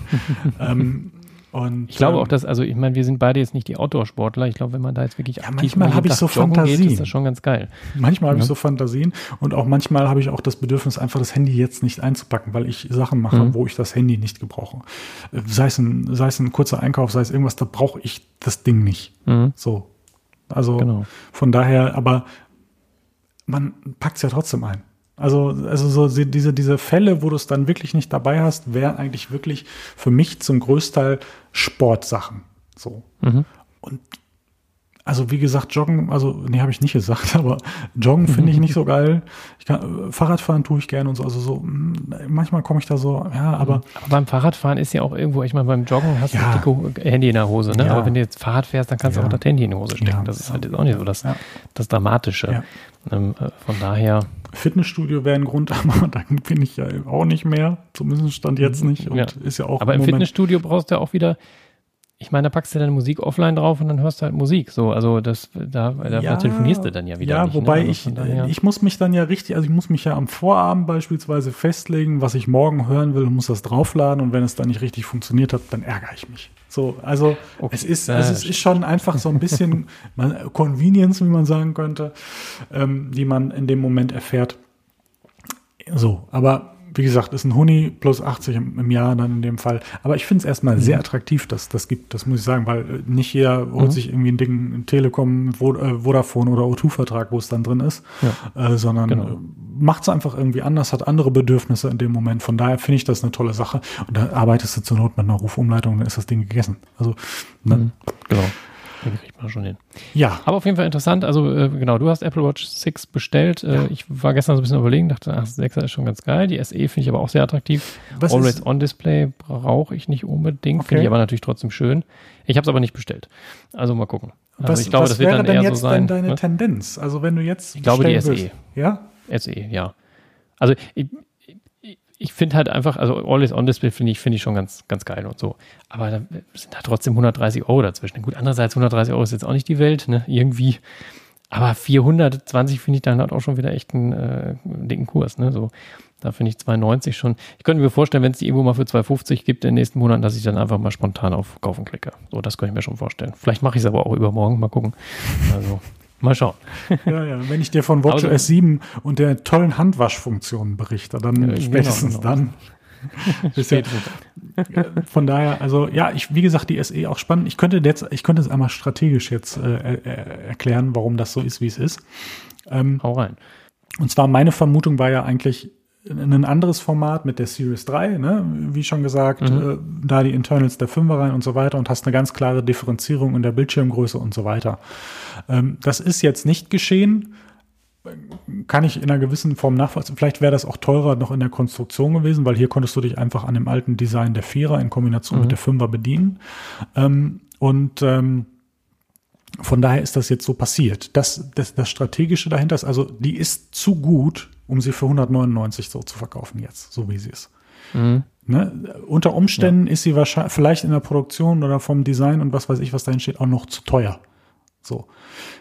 ähm, und, ich glaube ähm, auch, dass, also ich meine, wir sind beide jetzt nicht die Outdoor-Sportler. Ich glaube, wenn man da jetzt wirklich ja, manchmal habe ich so Fantasien. Geht, ist das schon ganz geil. Manchmal habe ja. ich so Fantasien und auch manchmal habe ich auch das Bedürfnis, einfach das Handy jetzt nicht einzupacken, weil ich Sachen mache, mhm. wo ich das Handy nicht gebrauche. Sei es ein, sei es ein kurzer Einkauf, sei es irgendwas, da brauche ich das Ding nicht. Mhm. So. Also genau. von daher, aber man packt es ja trotzdem ein. Also, also so diese, diese Fälle, wo du es dann wirklich nicht dabei hast, wären eigentlich wirklich für mich zum Großteil Sportsachen. So. Mhm. Und also wie gesagt, Joggen, also nee, habe ich nicht gesagt, aber Joggen finde ich nicht so geil. Ich kann, Fahrradfahren tue ich gerne und so. Also so hm, manchmal komme ich da so, ja, aber, aber beim Fahrradfahren ist ja auch irgendwo, ich meine, beim Joggen hast ja. du dicke Handy in der Hose, ne? Ja. Aber wenn du jetzt Fahrrad fährst, dann kannst ja. du auch das Handy in die Hose stecken. Das ist halt jetzt auch nicht so das, das Dramatische. Ähm, äh, von daher. Fitnessstudio wäre ein Grund, aber da bin ich ja auch nicht mehr. Zumindest stand jetzt mhm. nicht. Und ist ja auch. Aber im Moment Fitnessstudio brauchst du ja auch wieder ich meine, da packst du deine Musik offline drauf und dann hörst du halt Musik. So, also das, da, da ja, telefonierst du dann ja wieder. Ja, nicht, ne? wobei ne? also ich, daher, ich muss mich dann ja richtig, also ich muss mich ja am Vorabend beispielsweise festlegen, was ich morgen hören will und muss das draufladen und wenn es dann nicht richtig funktioniert hat, dann ärgere ich mich. So, also okay. es ist, also es ist schon einfach so ein bisschen Convenience, wie man sagen könnte, ähm, die man in dem Moment erfährt. So, aber wie gesagt, ist ein Huni plus 80 im, im Jahr dann in dem Fall. Aber ich finde es erstmal mhm. sehr attraktiv, dass das gibt. Das muss ich sagen, weil äh, nicht jeder holt mhm. sich irgendwie ein Ding, Telekom, äh, Vodafone oder O2-Vertrag, wo es dann drin ist, ja. äh, sondern genau. Äh, macht es einfach irgendwie anders, hat andere Bedürfnisse in dem Moment. Von daher finde ich das eine tolle Sache. Und da arbeitest du zur Not mit einer Rufumleitung, dann ist das Ding gegessen. Also, ne? Mhm. Genau. Kriegt man schon hin. Ja. Aber auf jeden Fall interessant. Also, äh, genau, du hast Apple Watch 6 bestellt. Äh, ja. Ich war gestern so ein bisschen überlegen, dachte, ach, 6er ist schon ganz geil. Die SE finde ich aber auch sehr attraktiv. Was Always on Display brauche ich nicht unbedingt. Okay. Finde ich aber natürlich trotzdem schön. Ich habe es aber nicht bestellt. Also mal gucken. Also was, ich glaube, das wird dann eher so sein. Was wäre deine was? Tendenz? Also wenn du jetzt Ich glaube die SE. Willst. Ja? SE, ja. Also ich, ich finde halt einfach, also Always On Display finde ich, finde ich schon ganz, ganz geil und so. Aber da sind halt trotzdem 130 Euro dazwischen. Gut, andererseits 130 Euro ist jetzt auch nicht die Welt, ne, irgendwie. Aber 420 finde ich dann halt auch schon wieder echt einen, äh, dicken Kurs, ne, so. Da finde ich 290 schon. Ich könnte mir vorstellen, wenn es die irgendwo mal für 250 gibt in den nächsten Monaten, dass ich dann einfach mal spontan auf Kaufen klicke. So, das könnte ich mir schon vorstellen. Vielleicht mache ich es aber auch übermorgen. Mal gucken. Also, Mal schauen. Ja, ja. Wenn ich dir von WatchOS 7 und der tollen Handwaschfunktion berichte, dann ja, spätestens genau, genau. dann. von daher, also ja, ich, wie gesagt, die SE auch spannend. Ich könnte jetzt, ich könnte es einmal strategisch jetzt äh, äh, erklären, warum das so ist, wie es ist. Ähm, Hau rein. Und zwar meine Vermutung war ja eigentlich, ein anderes Format mit der Series 3, ne? wie schon gesagt, mhm. äh, da die Internals der 5er rein und so weiter und hast eine ganz klare Differenzierung in der Bildschirmgröße und so weiter. Ähm, das ist jetzt nicht geschehen. Kann ich in einer gewissen Form nachvollziehen. Vielleicht wäre das auch teurer noch in der Konstruktion gewesen, weil hier konntest du dich einfach an dem alten Design der Vierer in Kombination mhm. mit der Fünfer bedienen. Ähm, und ähm, von daher ist das jetzt so passiert. Das, das, das Strategische dahinter ist also, die ist zu gut, um sie für 199 so zu verkaufen jetzt, so wie sie ist. Mhm. Ne? Unter Umständen ja. ist sie wahrscheinlich vielleicht in der Produktion oder vom Design und was weiß ich, was dahin steht, auch noch zu teuer. So.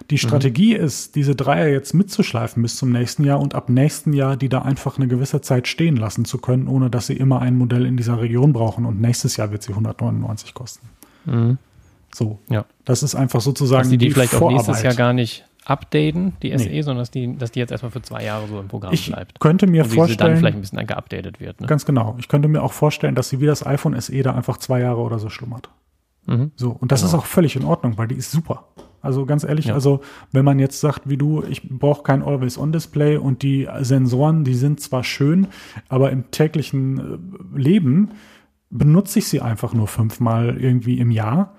Die Strategie mhm. ist, diese Dreier jetzt mitzuschleifen bis zum nächsten Jahr und ab nächsten Jahr die da einfach eine gewisse Zeit stehen lassen zu können, ohne dass sie immer ein Modell in dieser Region brauchen und nächstes Jahr wird sie 199 kosten. Mhm. So. Ja. Das ist einfach sozusagen dass die, die, die vielleicht Vorarbeit. auch nächstes Jahr gar nicht updaten, die SE, nee. sondern dass die, dass die jetzt erstmal für zwei Jahre so im Programm ich bleibt. könnte mir und vorstellen. dann vielleicht ein bisschen geupdatet wird. Ne? Ganz genau. Ich könnte mir auch vorstellen, dass sie wie das iPhone SE da einfach zwei Jahre oder so schlummert. Mhm. So. Und das genau. ist auch völlig in Ordnung, weil die ist super. Also ganz ehrlich, ja. also wenn man jetzt sagt, wie du, ich brauche kein Always-On-Display und die Sensoren, die sind zwar schön, aber im täglichen äh, Leben benutze ich sie einfach nur fünfmal irgendwie im Jahr.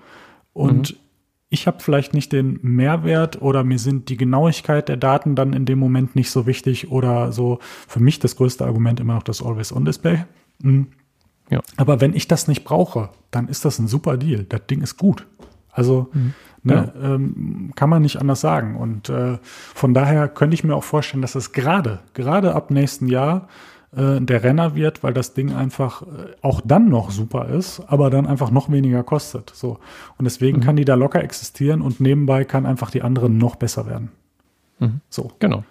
Und mhm ich habe vielleicht nicht den Mehrwert oder mir sind die Genauigkeit der Daten dann in dem Moment nicht so wichtig oder so für mich das größte Argument immer noch das Always-On-Display. Mhm. Ja. Aber wenn ich das nicht brauche, dann ist das ein super Deal. Das Ding ist gut. Also mhm. ne, ja. ähm, kann man nicht anders sagen. Und äh, von daher könnte ich mir auch vorstellen, dass es gerade, gerade ab nächsten Jahr äh, der Renner wird, weil das Ding einfach äh, auch dann noch super ist, aber dann einfach noch weniger kostet. So. Und deswegen mhm. kann die da locker existieren und nebenbei kann einfach die andere noch besser werden. Mhm. So. Genau.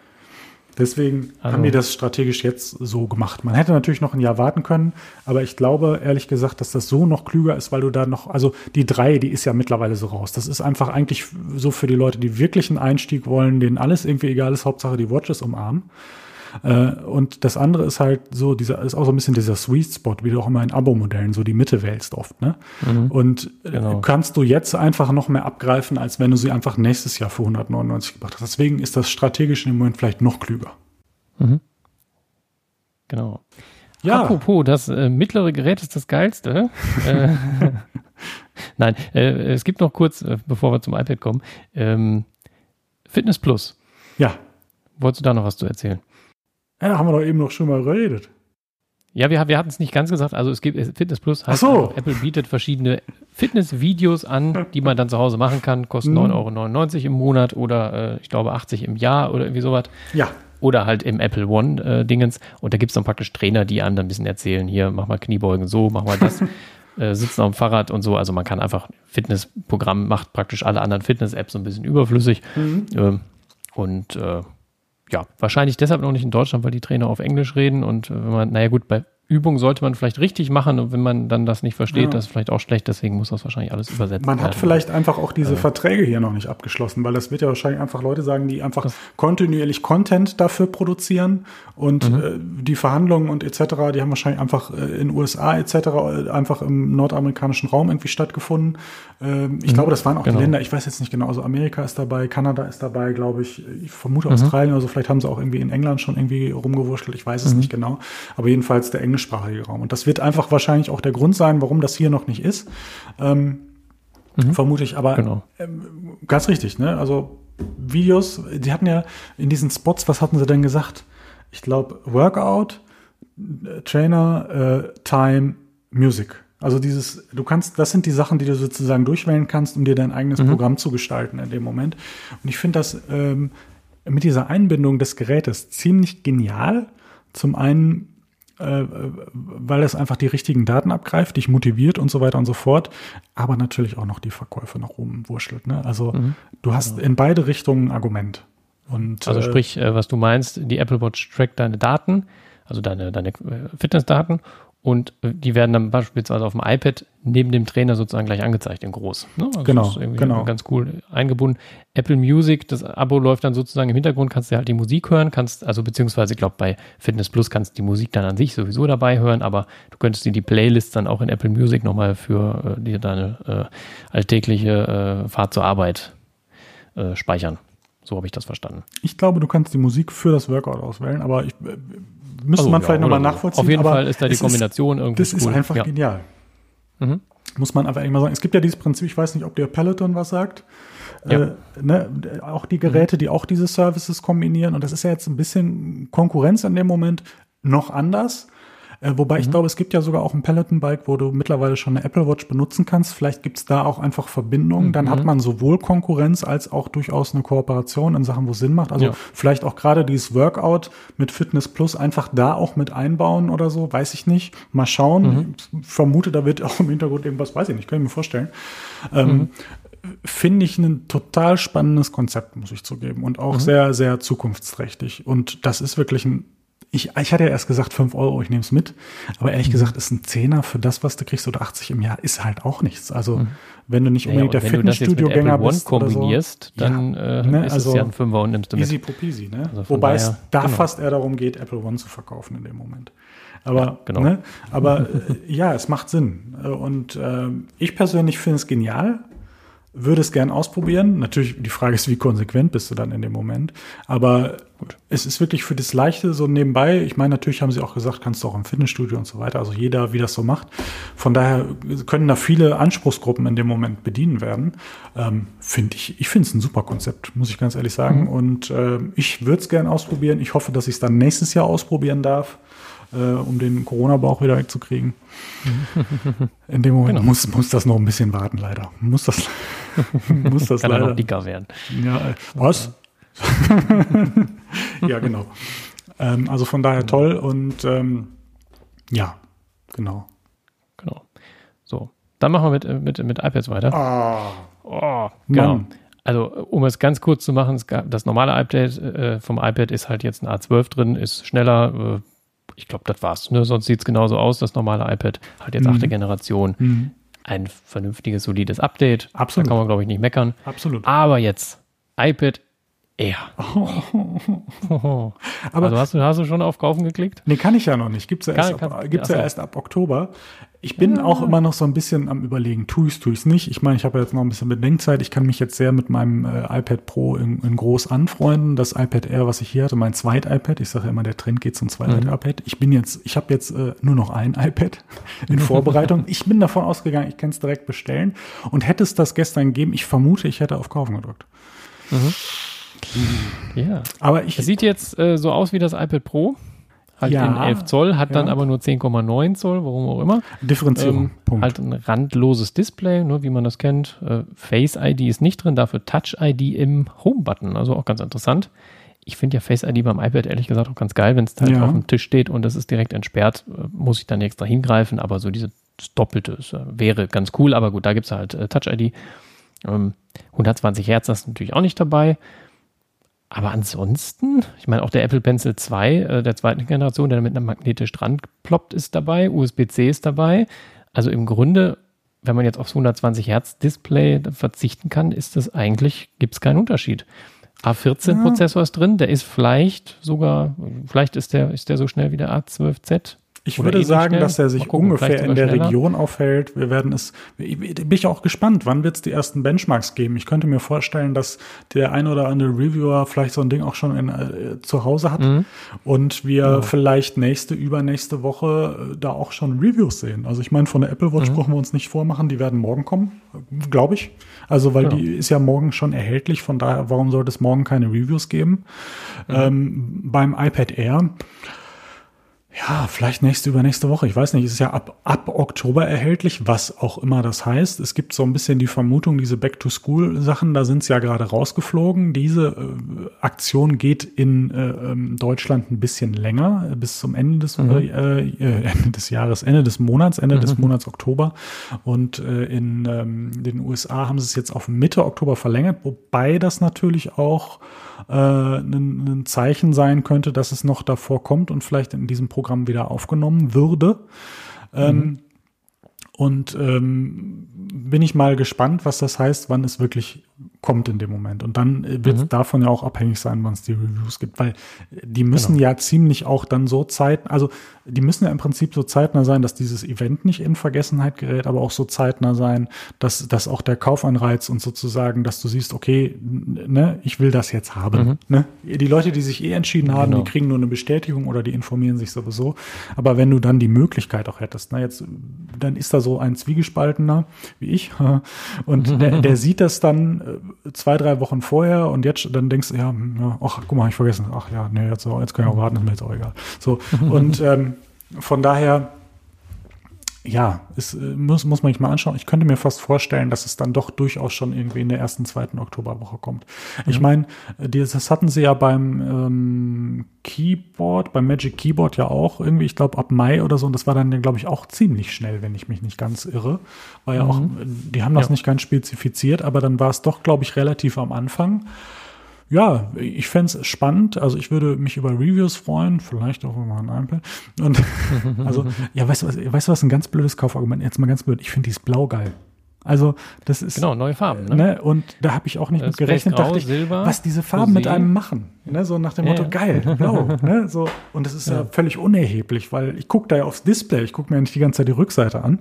Deswegen also. haben die das strategisch jetzt so gemacht. Man hätte natürlich noch ein Jahr warten können, aber ich glaube ehrlich gesagt, dass das so noch klüger ist, weil du da noch, also die drei, die ist ja mittlerweile so raus. Das ist einfach eigentlich so für die Leute, die wirklich einen Einstieg wollen, denen alles irgendwie egal ist, Hauptsache die Watches umarmen. Äh, und das andere ist halt so, dieser ist auch so ein bisschen dieser Sweet Spot, wie du auch immer in Abo-Modellen so die Mitte wählst oft. Ne? Mhm. Und äh, genau. kannst du jetzt einfach noch mehr abgreifen, als wenn du sie einfach nächstes Jahr für 199 gebracht hast. Deswegen ist das strategisch im Moment vielleicht noch klüger. Mhm. Genau. Ja. Apropos, das äh, mittlere Gerät ist das geilste. äh, Nein, äh, es gibt noch kurz, äh, bevor wir zum iPad kommen, ähm, Fitness Plus. Ja. Wolltest du da noch was zu erzählen? Ja, haben wir doch eben noch schon mal geredet. Ja, wir, wir hatten es nicht ganz gesagt. Also es gibt Fitness Plus heißt, so. also Apple bietet verschiedene Fitnessvideos an, die man dann zu Hause machen kann. Kosten mhm. 9,99 Euro im Monat oder äh, ich glaube 80 im Jahr oder irgendwie sowas. Ja. Oder halt im Apple One-Dingens. Äh, und da gibt es dann praktisch Trainer, die einem dann ein bisschen erzählen, hier, mach mal Kniebeugen so, mach mal das. äh, sitzen auf dem Fahrrad und so. Also man kann einfach Fitnessprogramm macht praktisch alle anderen Fitness-Apps so ein bisschen überflüssig. Mhm. Ähm, und äh, ja, wahrscheinlich deshalb noch nicht in Deutschland, weil die Trainer auf Englisch reden und äh, wenn man, naja gut, bei Übung sollte man vielleicht richtig machen und wenn man dann das nicht versteht, ja. das ist vielleicht auch schlecht, deswegen muss das wahrscheinlich alles übersetzt werden. Man hat vielleicht einfach auch diese äh, Verträge hier noch nicht abgeschlossen, weil das wird ja wahrscheinlich einfach Leute sagen, die einfach kontinuierlich Content dafür produzieren und mhm. äh, die Verhandlungen und etc., die haben wahrscheinlich einfach äh, in USA etc., äh, einfach im nordamerikanischen Raum irgendwie stattgefunden. Ähm, ich mhm. glaube, das waren auch genau. die Länder, ich weiß jetzt nicht genau, also Amerika ist dabei, Kanada ist dabei, glaube ich, ich vermute mhm. Australien, also vielleicht haben sie auch irgendwie in England schon irgendwie rumgewurschtelt, ich weiß es mhm. nicht genau, aber jedenfalls der englischsprachige Raum. Und das wird einfach wahrscheinlich auch der Grund sein, warum das hier noch nicht ist. Ähm, mhm. Vermute ich, aber genau. ähm, ganz richtig, ne? Also Videos, die hatten ja in diesen Spots, was hatten sie denn gesagt? Ich glaube, Workout, Trainer, äh, Time, Music. Also dieses, du kannst, das sind die Sachen, die du sozusagen durchwählen kannst, um dir dein eigenes mhm. Programm zu gestalten in dem Moment. Und ich finde das ähm, mit dieser Einbindung des Gerätes ziemlich genial. Zum einen äh, weil es einfach die richtigen Daten abgreift, dich motiviert und so weiter und so fort, aber natürlich auch noch die Verkäufe nach oben wurschtelt. Ne? Also mhm. du hast genau. in beide Richtungen ein Argument. Und, also äh, sprich, äh, was du meinst, die Apple Watch trackt deine Daten, also deine, deine Fitnessdaten und äh, die werden dann beispielsweise auf dem iPad neben dem Trainer sozusagen gleich angezeigt in groß. Ne? Also genau, genau. Ganz cool eingebunden. Apple Music, das Abo läuft dann sozusagen im Hintergrund, kannst du halt die Musik hören, kannst, also beziehungsweise, ich glaube, bei Fitness Plus kannst du die Musik dann an sich sowieso dabei hören, aber du könntest dir die Playlist dann auch in Apple Music nochmal für äh, dir deine äh, alltägliche äh, Fahrt zur Arbeit äh, speichern. So habe ich das verstanden. Ich glaube, du kannst die Musik für das Workout auswählen, aber ich äh, müsste also, man ja, vielleicht nochmal nachvollziehen. Auf jeden Fall ist da die Kombination ist, irgendwie. Das ist einfach ja. genial. Mhm. Muss man einfach mal sagen. Es gibt ja dieses Prinzip, ich weiß nicht, ob der Peloton was sagt. Ja. Äh, ne, auch die Geräte, mhm. die auch diese Services kombinieren. Und das ist ja jetzt ein bisschen Konkurrenz in dem Moment noch anders. Äh, wobei mhm. ich glaube, es gibt ja sogar auch ein Peloton-Bike, wo du mittlerweile schon eine Apple Watch benutzen kannst. Vielleicht gibt es da auch einfach Verbindungen. Dann mhm. hat man sowohl Konkurrenz als auch durchaus eine Kooperation in Sachen, wo es Sinn macht. Also ja. vielleicht auch gerade dieses Workout mit Fitness Plus einfach da auch mit einbauen oder so, weiß ich nicht. Mal schauen. Mhm. Ich vermute, da wird auch im Hintergrund irgendwas, weiß ich nicht, kann ich mir vorstellen. Ähm, mhm. finde ich ein total spannendes Konzept, muss ich zugeben. Und auch mhm. sehr, sehr zukunftsträchtig. Und das ist wirklich ein ich, ich hatte ja erst gesagt 5 Euro, ich nehme es mit. Aber ehrlich mhm. gesagt, ist ein Zehner für das, was du kriegst, oder 80 im Jahr, ist halt auch nichts. Also, mhm. wenn du nicht unbedingt naja, der Fitnessstudio-Gänger bist. Wenn du kombinierst, so, dann ja, äh, ne, ist also es ja ein Fünfer und nimmst du mit. Easy peasy, ne? Also Wobei daher, es da genau. fast eher darum geht, Apple One zu verkaufen in dem Moment. Aber, ja, genau. ne? aber äh, ja, es macht Sinn. Und äh, ich persönlich finde es genial würde es gern ausprobieren. Natürlich, die Frage ist, wie konsequent bist du dann in dem Moment. Aber Gut. es ist wirklich für das Leichte so nebenbei. Ich meine, natürlich haben sie auch gesagt, kannst du auch im Fitnessstudio und so weiter. Also jeder, wie das so macht. Von daher können da viele Anspruchsgruppen in dem Moment bedienen werden. Ähm, finde ich, ich finde es ein super Konzept, muss ich ganz ehrlich sagen. Mhm. Und äh, ich würde es gern ausprobieren. Ich hoffe, dass ich es dann nächstes Jahr ausprobieren darf äh, um den Corona-Bauch wieder wegzukriegen. In dem Moment genau. muss, muss das noch ein bisschen warten, leider. Muss das, muss das Kann leider. noch dicker werden. Ja, was? ja, genau. Ähm, also von daher toll und ähm, ja, genau. Genau. So, dann machen wir mit, mit, mit iPads weiter. Ah. Oh, genau. Mann. Also, um es ganz kurz zu machen, das normale iPad äh, vom iPad ist halt jetzt ein A12 drin, ist schneller, äh, ich glaube, das war's. Ne? Sonst sieht es genauso aus, das normale iPad. Halt jetzt mhm. achte Generation. Mhm. Ein vernünftiges, solides Update. Absolut. Da kann man, glaube ich, nicht meckern. Absolut. Aber jetzt iPad Air. Oh. Aber also hast du, hast du schon auf Kaufen geklickt? Nee, kann ich ja noch nicht. Gibt es ja, erst, kann, ab, gibt's ja erst ab Oktober. Ich bin ja. auch immer noch so ein bisschen am überlegen, tue ich es, tue ich es nicht. Ich meine, ich habe jetzt noch ein bisschen Bedenkzeit. Ich kann mich jetzt sehr mit meinem äh, iPad Pro in, in, groß anfreunden. Das iPad Air, was ich hier hatte, mein zweit iPad. Ich sage ja immer, der Trend geht zum zweiten mhm. iPad. Ich bin jetzt, ich habe jetzt äh, nur noch ein iPad in Vorbereitung. ich bin davon ausgegangen, ich kann es direkt bestellen. Und hätte es das gestern gegeben, ich vermute, ich hätte auf Kaufen gedrückt. Mhm. Ja. Aber ich. Es sieht jetzt äh, so aus wie das iPad Pro halt ja, in 11 Zoll, hat ja. dann aber nur 10,9 Zoll, warum auch immer. Differenzierung. Ähm, halt ein randloses Display, nur wie man das kennt. Äh, Face ID ist nicht drin, dafür Touch ID im Home-Button, also auch ganz interessant. Ich finde ja Face ID beim iPad ehrlich gesagt auch ganz geil, wenn es halt ja. auf dem Tisch steht und das ist direkt entsperrt, äh, muss ich dann extra hingreifen, aber so diese Doppelte das, äh, wäre ganz cool, aber gut, da gibt es halt äh, Touch ID. Ähm, 120 Hertz, das ist natürlich auch nicht dabei aber ansonsten, ich meine, auch der Apple Pencil 2 äh, der zweiten Generation, der mit einem magnetisch dran ploppt, ist dabei, USB-C ist dabei. Also im Grunde, wenn man jetzt aufs 120 Hertz Display verzichten kann, ist das eigentlich, gibt es keinen Unterschied. A14-Prozessor ist drin, der ist vielleicht sogar, vielleicht ist der, ist der so schnell wie der A12Z. Ich würde sagen, schnell. dass er sich gucken, ungefähr in der schneller. Region aufhält. Wir werden es, bin ich auch gespannt, wann wird es die ersten Benchmarks geben? Ich könnte mir vorstellen, dass der ein oder andere Reviewer vielleicht so ein Ding auch schon in, äh, zu Hause hat mhm. und wir ja. vielleicht nächste, übernächste Woche äh, da auch schon Reviews sehen. Also ich meine, von der Apple Watch mhm. brauchen wir uns nicht vormachen, die werden morgen kommen, glaube ich. Also weil ja. die ist ja morgen schon erhältlich, von daher, warum sollte es morgen keine Reviews geben? Mhm. Ähm, beim iPad Air ja, vielleicht nächste, übernächste Woche. Ich weiß nicht, es ist ja ab, ab Oktober erhältlich, was auch immer das heißt. Es gibt so ein bisschen die Vermutung, diese Back-to-School-Sachen, da sind sie ja gerade rausgeflogen. Diese äh, Aktion geht in äh, ähm, Deutschland ein bisschen länger, äh, bis zum Ende des, mhm. äh, äh, Ende des Jahres, Ende des Monats, Ende mhm. des Monats Oktober. Und äh, in ähm, den USA haben sie es jetzt auf Mitte Oktober verlängert, wobei das natürlich auch äh, ein, ein Zeichen sein könnte, dass es noch davor kommt und vielleicht in diesem Programm wieder aufgenommen würde. Ähm, mhm. Und ähm, bin ich mal gespannt, was das heißt, wann es wirklich kommt in dem Moment. Und dann äh, wird es mhm. davon ja auch abhängig sein, wann es die Reviews gibt, weil die müssen genau. ja ziemlich auch dann so Zeit, also die müssen ja im Prinzip so zeitnah sein, dass dieses Event nicht in Vergessenheit gerät, aber auch so zeitnah sein, dass, dass auch der Kaufanreiz und sozusagen, dass du siehst, okay, ne, ich will das jetzt haben. Mhm. Ne? Die Leute, die sich eh entschieden haben, genau. die kriegen nur eine Bestätigung oder die informieren sich sowieso. Aber wenn du dann die Möglichkeit auch hättest, na jetzt, dann ist da so ein Zwiegespaltener wie ich und der, der sieht das dann äh, zwei, drei Wochen vorher und jetzt dann denkst du, ja, ja ach, guck mal, ich vergessen. Ach ja, nee, jetzt, jetzt kann ich auch warten, ist mir jetzt auch egal. So, und ähm, von daher, ja, es äh, muss, muss man sich mal anschauen. Ich könnte mir fast vorstellen, dass es dann doch durchaus schon irgendwie in der ersten, zweiten Oktoberwoche kommt. Ich meine, äh, das hatten sie ja beim ähm, Keyboard, beim Magic Keyboard ja auch irgendwie, ich glaube ab Mai oder so, und das war dann, glaube ich, auch ziemlich schnell, wenn ich mich nicht ganz irre. War ja mhm. auch, die haben das ja. nicht ganz spezifiziert, aber dann war es doch, glaube ich, relativ am Anfang ja, ich fände es spannend. Also ich würde mich über Reviews freuen, vielleicht auch über ein iPad. Und also, ja, weißt du was, weißt du was, ein ganz blödes Kaufargument, jetzt mal ganz blöd, ich finde dieses Blau geil. Also das ist genau neue Farben. Ne? ne? Und da habe ich auch nicht das mit gerechnet, Grau, dachte ich, Silber, was diese Farben Rosé. mit einem machen. Ne? So nach dem Motto ja. geil, blau. ne? So und das ist ja. ja völlig unerheblich, weil ich gucke da ja aufs Display, ich gucke mir ja nicht die ganze Zeit die Rückseite an.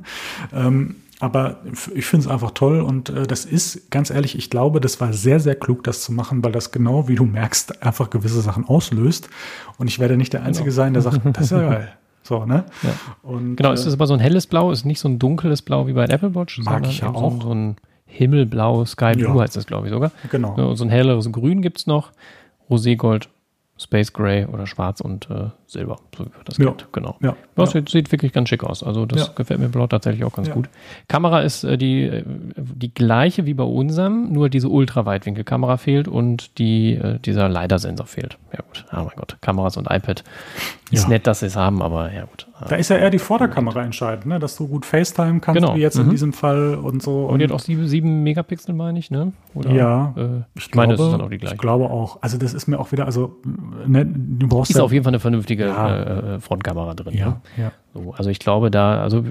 Ähm, aber ich finde es einfach toll und äh, das ist, ganz ehrlich, ich glaube, das war sehr, sehr klug, das zu machen, weil das genau, wie du merkst, einfach gewisse Sachen auslöst. Und ich werde nicht der Einzige genau. sein, der sagt, das ist ja geil. So, ne? Ja. Und, genau, äh, ist das aber so ein helles Blau, ist nicht so ein dunkles Blau wie bei der Apple Watch, mag ich ja auch. So, so ein Himmelblau, Sky Blue ja. heißt das, glaube ich, sogar. Genau. So ein helleres Grün gibt es noch, Roségold Space Gray oder Schwarz und äh, Silber, so wie das ja. geht. Genau. Ja. Das ja. Sieht, sieht, wirklich ganz schick aus. Also das ja. gefällt mir Blau tatsächlich auch ganz gut. Kamera ist äh, die, äh, die gleiche wie bei unserem, nur diese Ultraweitwinkelkamera fehlt und die, äh, dieser LiDAR-Sensor fehlt. Ja gut, oh mein Gott, Kameras und iPad. Ist nett, dass sie es haben, aber ja gut. Da ist ja eher die Vorderkamera entscheidend, ne? dass du gut FaceTime kannst, genau. wie jetzt mhm. in diesem Fall und so. Und, und die hat auch sieben, sieben Megapixel, meine ich, ne? Oder, ja, äh, ich, ich meine, das ist dann auch die gleiche. Ich glaube auch. Also das ist mir auch wieder, also ne, du brauchst ist ja, auf jeden Fall eine vernünftige ja. äh, Frontkamera drin. Ja, ne? ja. So, also ich glaube da, also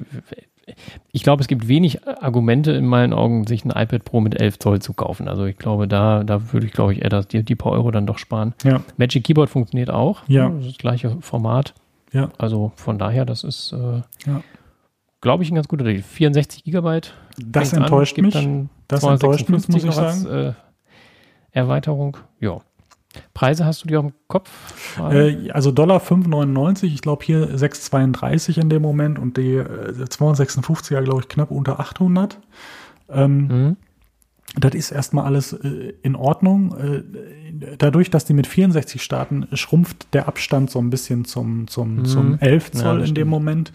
ich glaube, es gibt wenig Argumente in meinen Augen, sich ein iPad Pro mit 11 Zoll zu kaufen. Also ich glaube, da, da würde ich, glaube ich, eher das, die, die paar Euro dann doch sparen. Ja. Magic Keyboard funktioniert auch. Ja. Das, das gleiche Format. Ja. Also von daher, das ist, äh, ja. glaube ich, ein ganz guter Deal. 64 Gigabyte. Das enttäuscht an, mich. das enttäuscht mich, muss ich sagen. Als, äh, Erweiterung. Ja. Preise hast du dir auf dem Kopf? Äh, also Dollar 5,99, ich glaube hier 6,32 in dem Moment und die äh, 256er, glaube ich, knapp unter 800. Ähm, mhm. Das ist erstmal alles äh, in Ordnung. Äh, dadurch, dass die mit 64 starten, schrumpft der Abstand so ein bisschen zum, zum, mhm. zum 11 Zoll ja, in dem Moment.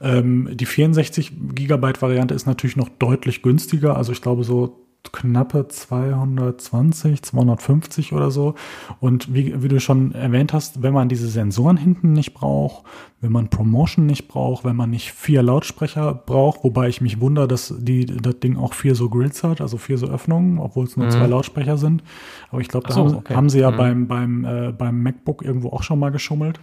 Ähm, die 64 Gigabyte Variante ist natürlich noch deutlich günstiger. Also ich glaube so knappe 220, 250 oder so. Und wie, wie du schon erwähnt hast, wenn man diese Sensoren hinten nicht braucht, wenn man Promotion nicht braucht, wenn man nicht vier Lautsprecher braucht, wobei ich mich wundere, dass die, das Ding auch vier so Grids hat, also vier so Öffnungen, obwohl es nur mhm. zwei Lautsprecher sind. Aber ich glaube, da so, haben, okay. haben, sie ja mhm. beim, beim, äh, beim MacBook irgendwo auch schon mal geschummelt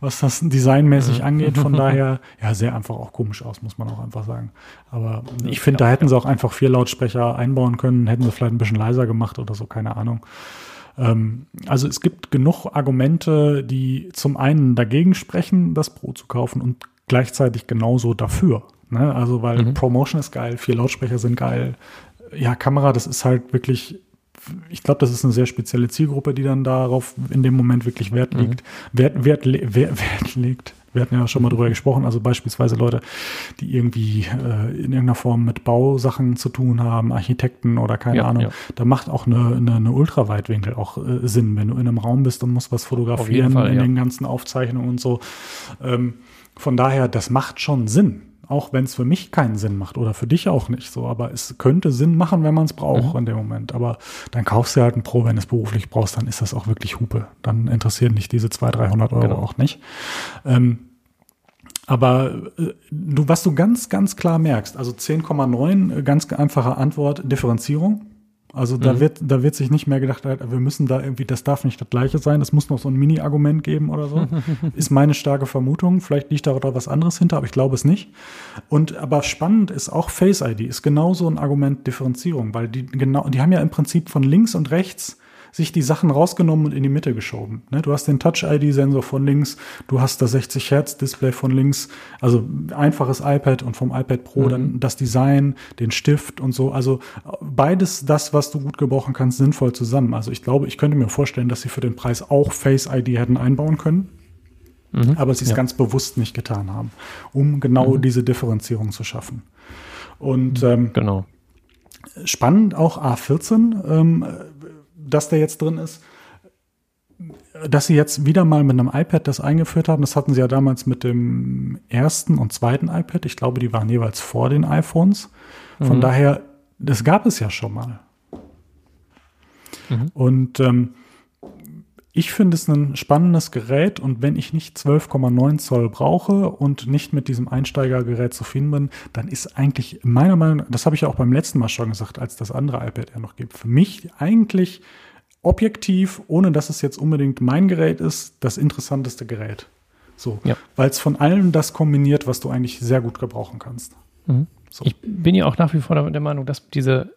was das designmäßig mhm. angeht. Von daher, ja, sehr einfach auch komisch aus, muss man auch einfach sagen. Aber ich finde, da hätten sie auch einfach vier Lautsprecher einbauen können, hätten sie vielleicht ein bisschen leiser gemacht oder so, keine Ahnung. Ähm, also es gibt genug Argumente, die zum einen dagegen sprechen, das Pro zu kaufen und gleichzeitig genauso dafür. Ne? Also weil mhm. Promotion ist geil, vier Lautsprecher sind geil. Ja, Kamera, das ist halt wirklich ich glaube, das ist eine sehr spezielle Zielgruppe, die dann darauf in dem Moment wirklich Wert mhm. legt. Mhm. Wert, Wert, Wert, Wert legt. Wir hatten ja schon mal drüber gesprochen, also beispielsweise Leute, die irgendwie äh, in irgendeiner Form mit Bausachen zu tun haben, Architekten oder keine ja, Ahnung. Ja. Da macht auch eine, eine, eine Ultraweitwinkel auch äh, Sinn, wenn du in einem Raum bist und musst was fotografieren Fall, in ja. den ganzen Aufzeichnungen und so. Ähm, von daher, das macht schon Sinn auch wenn es für mich keinen Sinn macht oder für dich auch nicht so, aber es könnte Sinn machen, wenn man es braucht mhm. in dem Moment. Aber dann kaufst du halt ein Pro, wenn du es beruflich brauchst, dann ist das auch wirklich Hupe. Dann interessieren dich diese 200, 300 Euro genau. auch nicht. Ähm, aber äh, du, was du ganz, ganz klar merkst, also 10,9, äh, ganz einfache Antwort, Differenzierung. Also da mhm. wird, da wird sich nicht mehr gedacht, wir müssen da irgendwie, das darf nicht das gleiche sein, es muss noch so ein Mini-Argument geben oder so. ist meine starke Vermutung. Vielleicht liegt da was anderes hinter, aber ich glaube es nicht. Und aber spannend ist auch Face ID, ist genauso ein Argument Differenzierung, weil die genau, die haben ja im Prinzip von links und rechts sich die Sachen rausgenommen und in die Mitte geschoben. Ne? Du hast den Touch-ID-Sensor von links, du hast das 60 Hertz-Display von links, also einfaches iPad und vom iPad Pro mhm. dann das Design, den Stift und so. Also beides das, was du gut gebrauchen kannst, sinnvoll zusammen. Also ich glaube, ich könnte mir vorstellen, dass sie für den Preis auch Face ID hätten einbauen können. Mhm. Aber sie es ja. ganz bewusst nicht getan haben, um genau mhm. diese Differenzierung zu schaffen. Und ähm, genau. spannend auch A14. Ähm, dass der jetzt drin ist. Dass sie jetzt wieder mal mit einem iPad das eingeführt haben, das hatten sie ja damals mit dem ersten und zweiten iPad. Ich glaube, die waren jeweils vor den iPhones. Von mhm. daher, das gab es ja schon mal. Mhm. Und ähm, ich finde es ein spannendes Gerät und wenn ich nicht 12,9 Zoll brauche und nicht mit diesem Einsteigergerät zufrieden bin, dann ist eigentlich meiner Meinung nach, das habe ich ja auch beim letzten Mal schon gesagt, als das andere iPad ja noch gibt, für mich eigentlich objektiv, ohne dass es jetzt unbedingt mein Gerät ist, das interessanteste Gerät. So, ja. weil es von allem das kombiniert, was du eigentlich sehr gut gebrauchen kannst. Mhm. So. Ich bin ja auch nach wie vor der Meinung, dass diese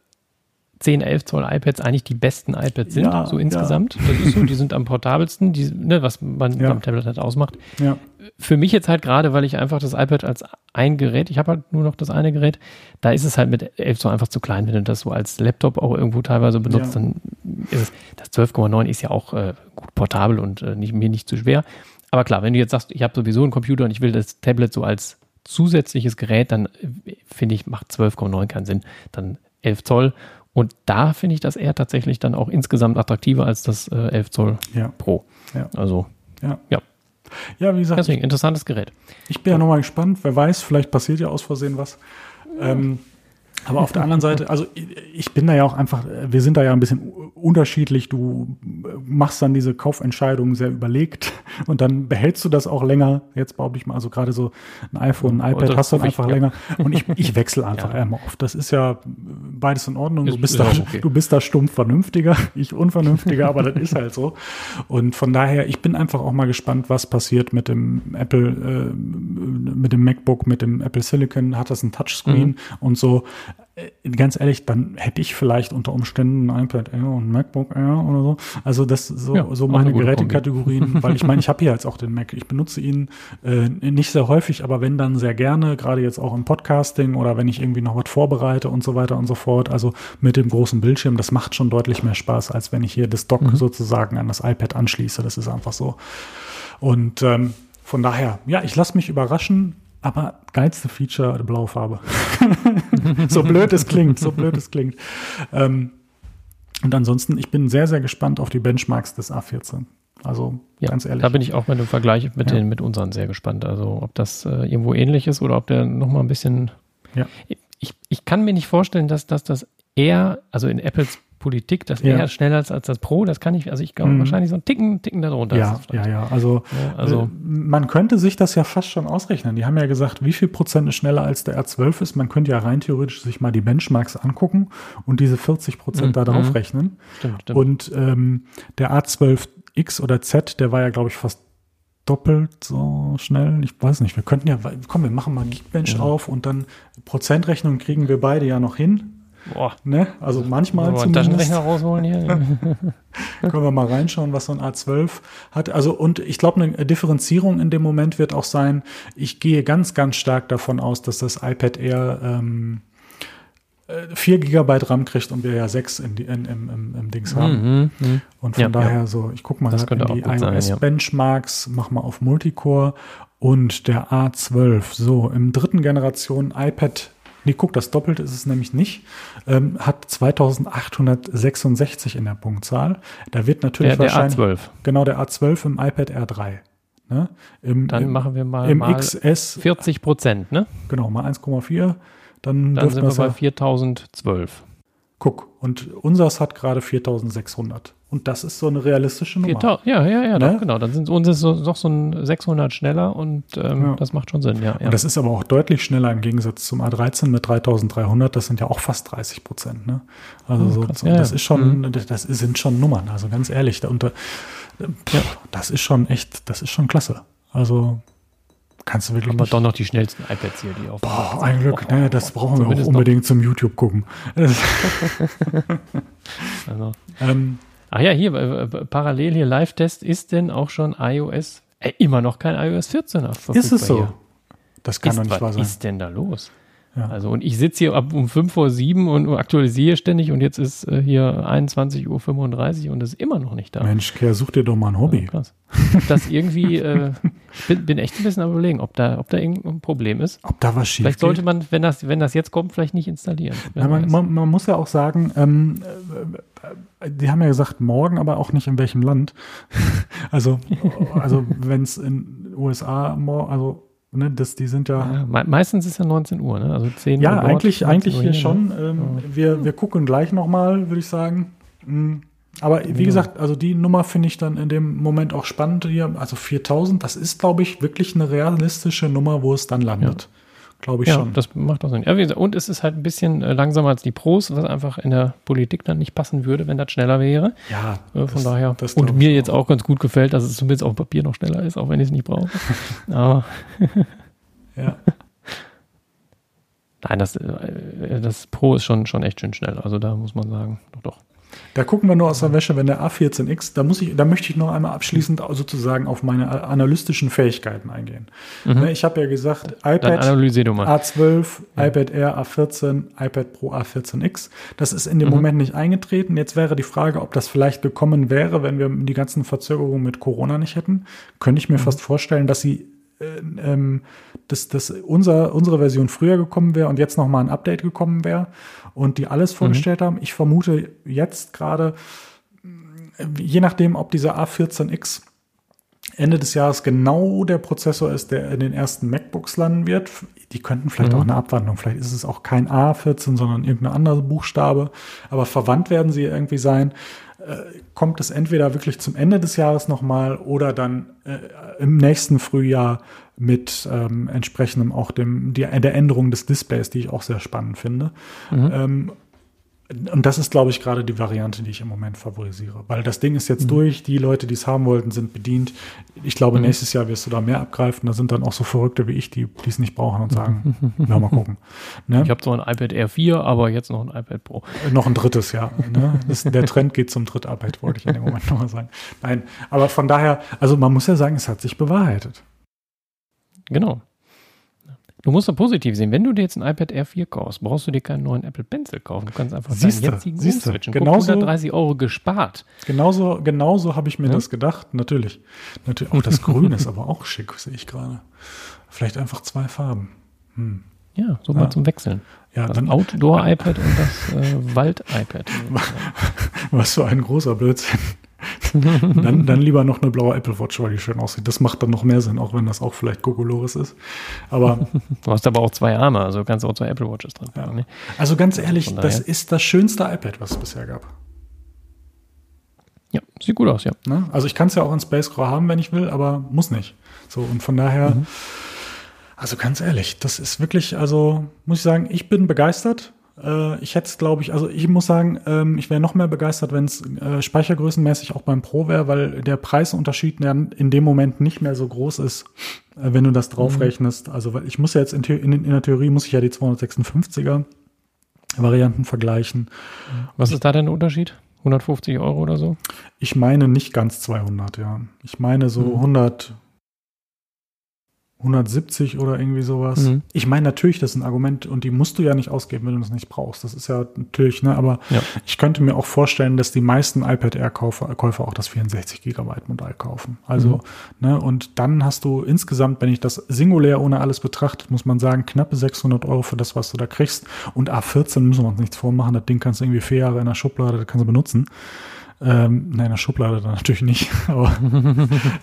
10, 11 Zoll iPads eigentlich die besten iPads sind, ja, so insgesamt. Ja. Das ist so, die sind am portabelsten, die, ne, was man ja. beim Tablet halt ausmacht. Für mich jetzt halt gerade, weil ich einfach das iPad als ein Gerät, ich habe halt nur noch das eine Gerät, da ist es halt mit 11 Zoll einfach zu klein. Wenn du das so als Laptop auch irgendwo teilweise benutzt, dann ist es, das 12,9 ist ja auch äh, gut portabel und äh, nicht, mir nicht zu schwer. Aber klar, wenn du jetzt sagst, ich habe sowieso einen Computer und ich will das Tablet so als zusätzliches Gerät, dann äh, finde ich, macht 12,9 keinen Sinn. Dann 11 Zoll und da finde ich das eher tatsächlich dann auch insgesamt attraktiver als das äh, 11 Zoll ja. Pro. Ja. Also, ja. ja. Ja, wie gesagt. Deswegen, interessantes Gerät. Ich bin ja nochmal gespannt. Wer weiß, vielleicht passiert ja aus Versehen was. Ähm, aber auf der anderen Seite, also ich bin da ja auch einfach, wir sind da ja ein bisschen unterschiedlich. Du machst dann diese Kaufentscheidung sehr überlegt und dann behältst du das auch länger. Jetzt behaupte ich mal, also gerade so ein iPhone, ein iPad hast du dann einfach ich, länger. Und ich, ich wechsle einfach ja. immer oft. Das ist ja beides in Ordnung. Du bist, da, okay. du bist da stumpf vernünftiger, ich unvernünftiger, aber das ist halt so. Und von daher, ich bin einfach auch mal gespannt, was passiert mit dem Apple, äh, mit dem MacBook, mit dem Apple Silicon. Hat das ein Touchscreen mhm. und so ganz ehrlich, dann hätte ich vielleicht unter Umständen ein iPad Air und ein MacBook Air oder so. Also das so, ja, so meine Gerätekategorien, weil ich meine, ich habe hier jetzt auch den Mac. Ich benutze ihn äh, nicht sehr häufig, aber wenn dann sehr gerne, gerade jetzt auch im Podcasting oder wenn ich irgendwie noch was vorbereite und so weiter und so fort. Also mit dem großen Bildschirm, das macht schon deutlich mehr Spaß, als wenn ich hier das Dock mhm. sozusagen an das iPad anschließe. Das ist einfach so. Und ähm, von daher, ja, ich lasse mich überraschen. Aber geilste Feature, blaue Farbe. so blöd es klingt, so blöd es klingt. Ähm, und ansonsten, ich bin sehr, sehr gespannt auf die Benchmarks des A14. Also ja, ganz ehrlich. Da bin ich auch mit dem Vergleich mit, ja. den, mit unseren sehr gespannt. Also ob das äh, irgendwo ähnlich ist oder ob der nochmal ein bisschen. Ja. Ich, ich kann mir nicht vorstellen, dass, dass das eher, also in Apples Politik, das Ja. eher schneller ist als das Pro, das kann ich, also ich glaube Mhm. wahrscheinlich so einen Ticken, Ticken darunter. Ja, ja, ja. Also, Ja, also- äh, man könnte sich das ja fast schon ausrechnen. Die haben ja gesagt, wie viel Prozent ist schneller als der R12 ist. Man könnte ja rein theoretisch sich mal die Benchmarks angucken und diese 40 Prozent Mhm. da drauf rechnen. Stimmt, stimmt. Und ähm, der A12X oder Z, der war ja, glaube ich, fast doppelt so schnell. Ich weiß nicht, wir könnten ja, komm, wir machen mal Geekbench Ja. auf und dann Prozentrechnung kriegen wir beide ja noch hin. Boah, Ne? Also manchmal einen zumindest. Taschenrechner rausholen hier? Können wir mal reinschauen, was so ein A12 hat. Also, und ich glaube, eine Differenzierung in dem Moment wird auch sein, ich gehe ganz, ganz stark davon aus, dass das iPad Air ähm, äh, 4 Gigabyte RAM kriegt und wir ja 6 in die, in, im, im, im Dings haben. Mhm, mhm. Und von Ja, daher so, ich gucke mal in die sein, ja. iOS-Benchmarks, mach mal auf Multicore und der A12. So, im dritten Generation iPad, nee, guck, das Doppelte ist es nämlich nicht, ähm, hat 2866 in der Punktzahl. Da wird natürlich Der, der wahrscheinlich, A12. genau der A12 im iPad R3. Ne? Im, Dann im, machen wir mal, im mal XS, 40 Prozent, ne? genau, mal 1,4. Dann, Dann sind wir wir bei ja, 4012. guck, und unseres hat gerade 4600. Und das ist so eine realistische Nummer. 4000, ja, ja, ja, Ne? doch, genau. Dann sind uns ist so, noch so ein 600 schneller und ähm, Ja. das macht schon Sinn, ja. ja. Und das ist aber auch deutlich schneller im Gegensatz zum A13 mit 3300. Das sind ja auch fast 30 Prozent. Ne? Also Oh, krass. so, Ja, das ist schon, das, das sind schon Nummern. Also ganz ehrlich, da unter, pff, das ist schon echt, das ist schon klasse. Also kannst du wirklich. haben wir doch noch die schnellsten iPads hier, die auf Boah, ein Glück, Boah, ne, das brauchen wir auch zumindest noch. unbedingt zum YouTube gucken. Also. ähm, Ach ja, hier, äh, äh, parallel hier Live-Test ist denn auch schon iOS, äh, immer noch kein iOS 14 verfügbar ist es so? hier. Das kann ist, doch nicht was wahr sein. ist denn da los? Ja. Also, und ich sitze hier ab um 5 vor 7 und aktualisiere ständig und jetzt ist äh, hier 21.35 Uhr und ist immer noch nicht da. Mensch, Kerr, such dir doch mal ein Hobby. Ob das irgendwie, äh, ich bin, bin echt ein bisschen am überlegen, ob da, ob da irgendein Problem ist. Ob da was schief Vielleicht geht? sollte man, wenn das, wenn das jetzt kommt, vielleicht nicht installieren. Ja, man, man, man muss ja auch sagen, ähm, äh, die haben ja gesagt, morgen, aber auch nicht in welchem Land. also, also wenn es in USA, also, ne, das, die sind ja. ja, me meistens ist ja 19 Uhr, ne? Also 10 Ja, Uhr dort, eigentlich, 19 eigentlich hier ne? schon. Ähm, wir, wir gucken gleich nochmal, würde ich sagen. Mm, Aber wie Genau. gesagt, also die Nummer finde ich dann in dem Moment auch spannend hier. Also 4000, das ist, glaube ich, wirklich eine realistische Nummer, wo es dann landet. Glaube ich Ja, schon. das macht auch Sinn. Und es ist halt ein bisschen äh, langsamer als die Pros, was einfach in der Politik dann nicht passen würde, wenn das schneller wäre. ja, Äh, von daher. das und mir jetzt auch ganz gut gefällt, dass es zumindest auf Papier noch schneller ist, auch wenn ich es nicht brauche. Aber Ja. nein, das, äh, das Pro ist schon, schon echt schön schnell. Also da muss man sagen, doch, doch. Da gucken wir nur aus der Wäsche, wenn der A14X, da muss ich, da möchte ich noch einmal abschließend sozusagen auf meine analytischen Fähigkeiten eingehen. Ne, Ich habe ja gesagt, iPad analysier du mal. A12, iPad Air A14, iPad Pro A14X. Das ist in dem Moment nicht eingetreten. Jetzt wäre die Frage, ob das vielleicht gekommen wäre, wenn wir die ganzen Verzögerungen mit Corona nicht hätten. Könnte ich mir fast vorstellen, dass sie ähm, dass, dass unser, unsere Version früher gekommen wäre und jetzt noch mal ein Update gekommen wäre und die alles vorgestellt haben. Ich vermute jetzt gerade, je nachdem, ob dieser A14X Ende des Jahres genau der Prozessor ist, der in den ersten MacBooks landen wird. Die könnten vielleicht Mhm. auch eine Abwandlung, vielleicht ist es auch kein A14, sondern irgendeine andere Buchstabe, aber verwandt werden sie irgendwie sein. Äh, kommt es entweder wirklich zum Ende des Jahres nochmal oder dann äh, im nächsten Frühjahr mit ähm, entsprechendem auch dem, die, der Änderung des Displays, die ich auch sehr spannend finde. Ähm, und das ist, glaube ich, gerade die Variante, die ich im Moment favorisiere. Weil das Ding ist jetzt durch, die Leute, die es haben wollten, sind bedient. Ich glaube, nächstes Jahr wirst du da mehr abgreifen. Da sind dann auch so Verrückte wie ich, die es nicht brauchen und sagen, ja, mal gucken. Ne? Ich habe zwar ein iPad Air 4, aber jetzt noch ein iPad Pro. Noch ein drittes Jahr. Ne? Das, der Trend geht zum Drittarbeit, wollte ich in dem Moment nochmal sagen. Nein, aber von daher, also man muss ja sagen, es hat sich bewahrheitet. Genau. Du musst doch positiv sehen. Wenn du dir jetzt ein iPad Air 4 kaufst, brauchst du dir keinen neuen Apple Pencil kaufen. Du kannst einfach Siehste, deinen jetzigen siehste. umswitchen. Guck, Genauso- 130 Euro gespart. Genauso, genauso habe ich mir Ja. das gedacht. Natürlich. Natürlich. Auch das Grün ist aber auch schick, sehe ich gerade. Vielleicht einfach zwei Farben. Hm. Ja, so Ja. mal zum Wechseln. Ja, Das dann Outdoor-iPad und das äh, Wald-iPad. was für ein großer Blödsinn. dann, dann lieber noch eine blaue Apple Watch, weil die schön aussieht. Das macht dann noch mehr Sinn, auch wenn das auch vielleicht Gogoloris ist. Aber du hast aber auch zwei Arme, also kannst du auch zwei Apple Watches dran ja. ne? Also ganz ehrlich, das ist das schönste iPad, was es bisher gab. Ja, sieht gut aus, ja. Ne? Also ich kann es ja auch in Space Grau haben, wenn ich will, aber muss nicht. So, und von daher, mhm. Also ganz ehrlich, das ist wirklich, also muss ich sagen, ich bin begeistert. Äh, ich hätte es, glaube ich, also ich muss sagen, ähm, ich wäre noch mehr begeistert, wenn es äh, speichergrößenmäßig auch beim Pro wäre, weil der Preisunterschied in dem Moment nicht mehr so groß ist, äh, wenn du das draufrechnest. Mhm. Also weil ich muss ja jetzt in, in, in, der Theorie muss ich ja die 256er Varianten vergleichen. Was ist da denn der Unterschied? 150 Euro oder so? Ich meine nicht ganz 200, ja. Ich meine so mhm. 100, 170 oder irgendwie sowas. Mhm. Ich meine natürlich, das ist ein Argument und die musst du ja nicht ausgeben, wenn du das nicht brauchst. Das ist ja natürlich, ne, aber ja. ich könnte mir auch vorstellen, dass die meisten iPad Air Käufer, Käufer auch das 64 Gigabyte Modell kaufen. Also, mhm. ne, und dann hast du insgesamt, wenn ich das singulär ohne alles betrachtet, muss man sagen, knappe 600 Euro für das, was du da kriegst. Und A14 müssen wir uns nichts vormachen. Das Ding kannst du irgendwie vier Jahre in der Schublade, das kannst du benutzen. Ähm, nein, in der Schublade dann natürlich nicht. Aber,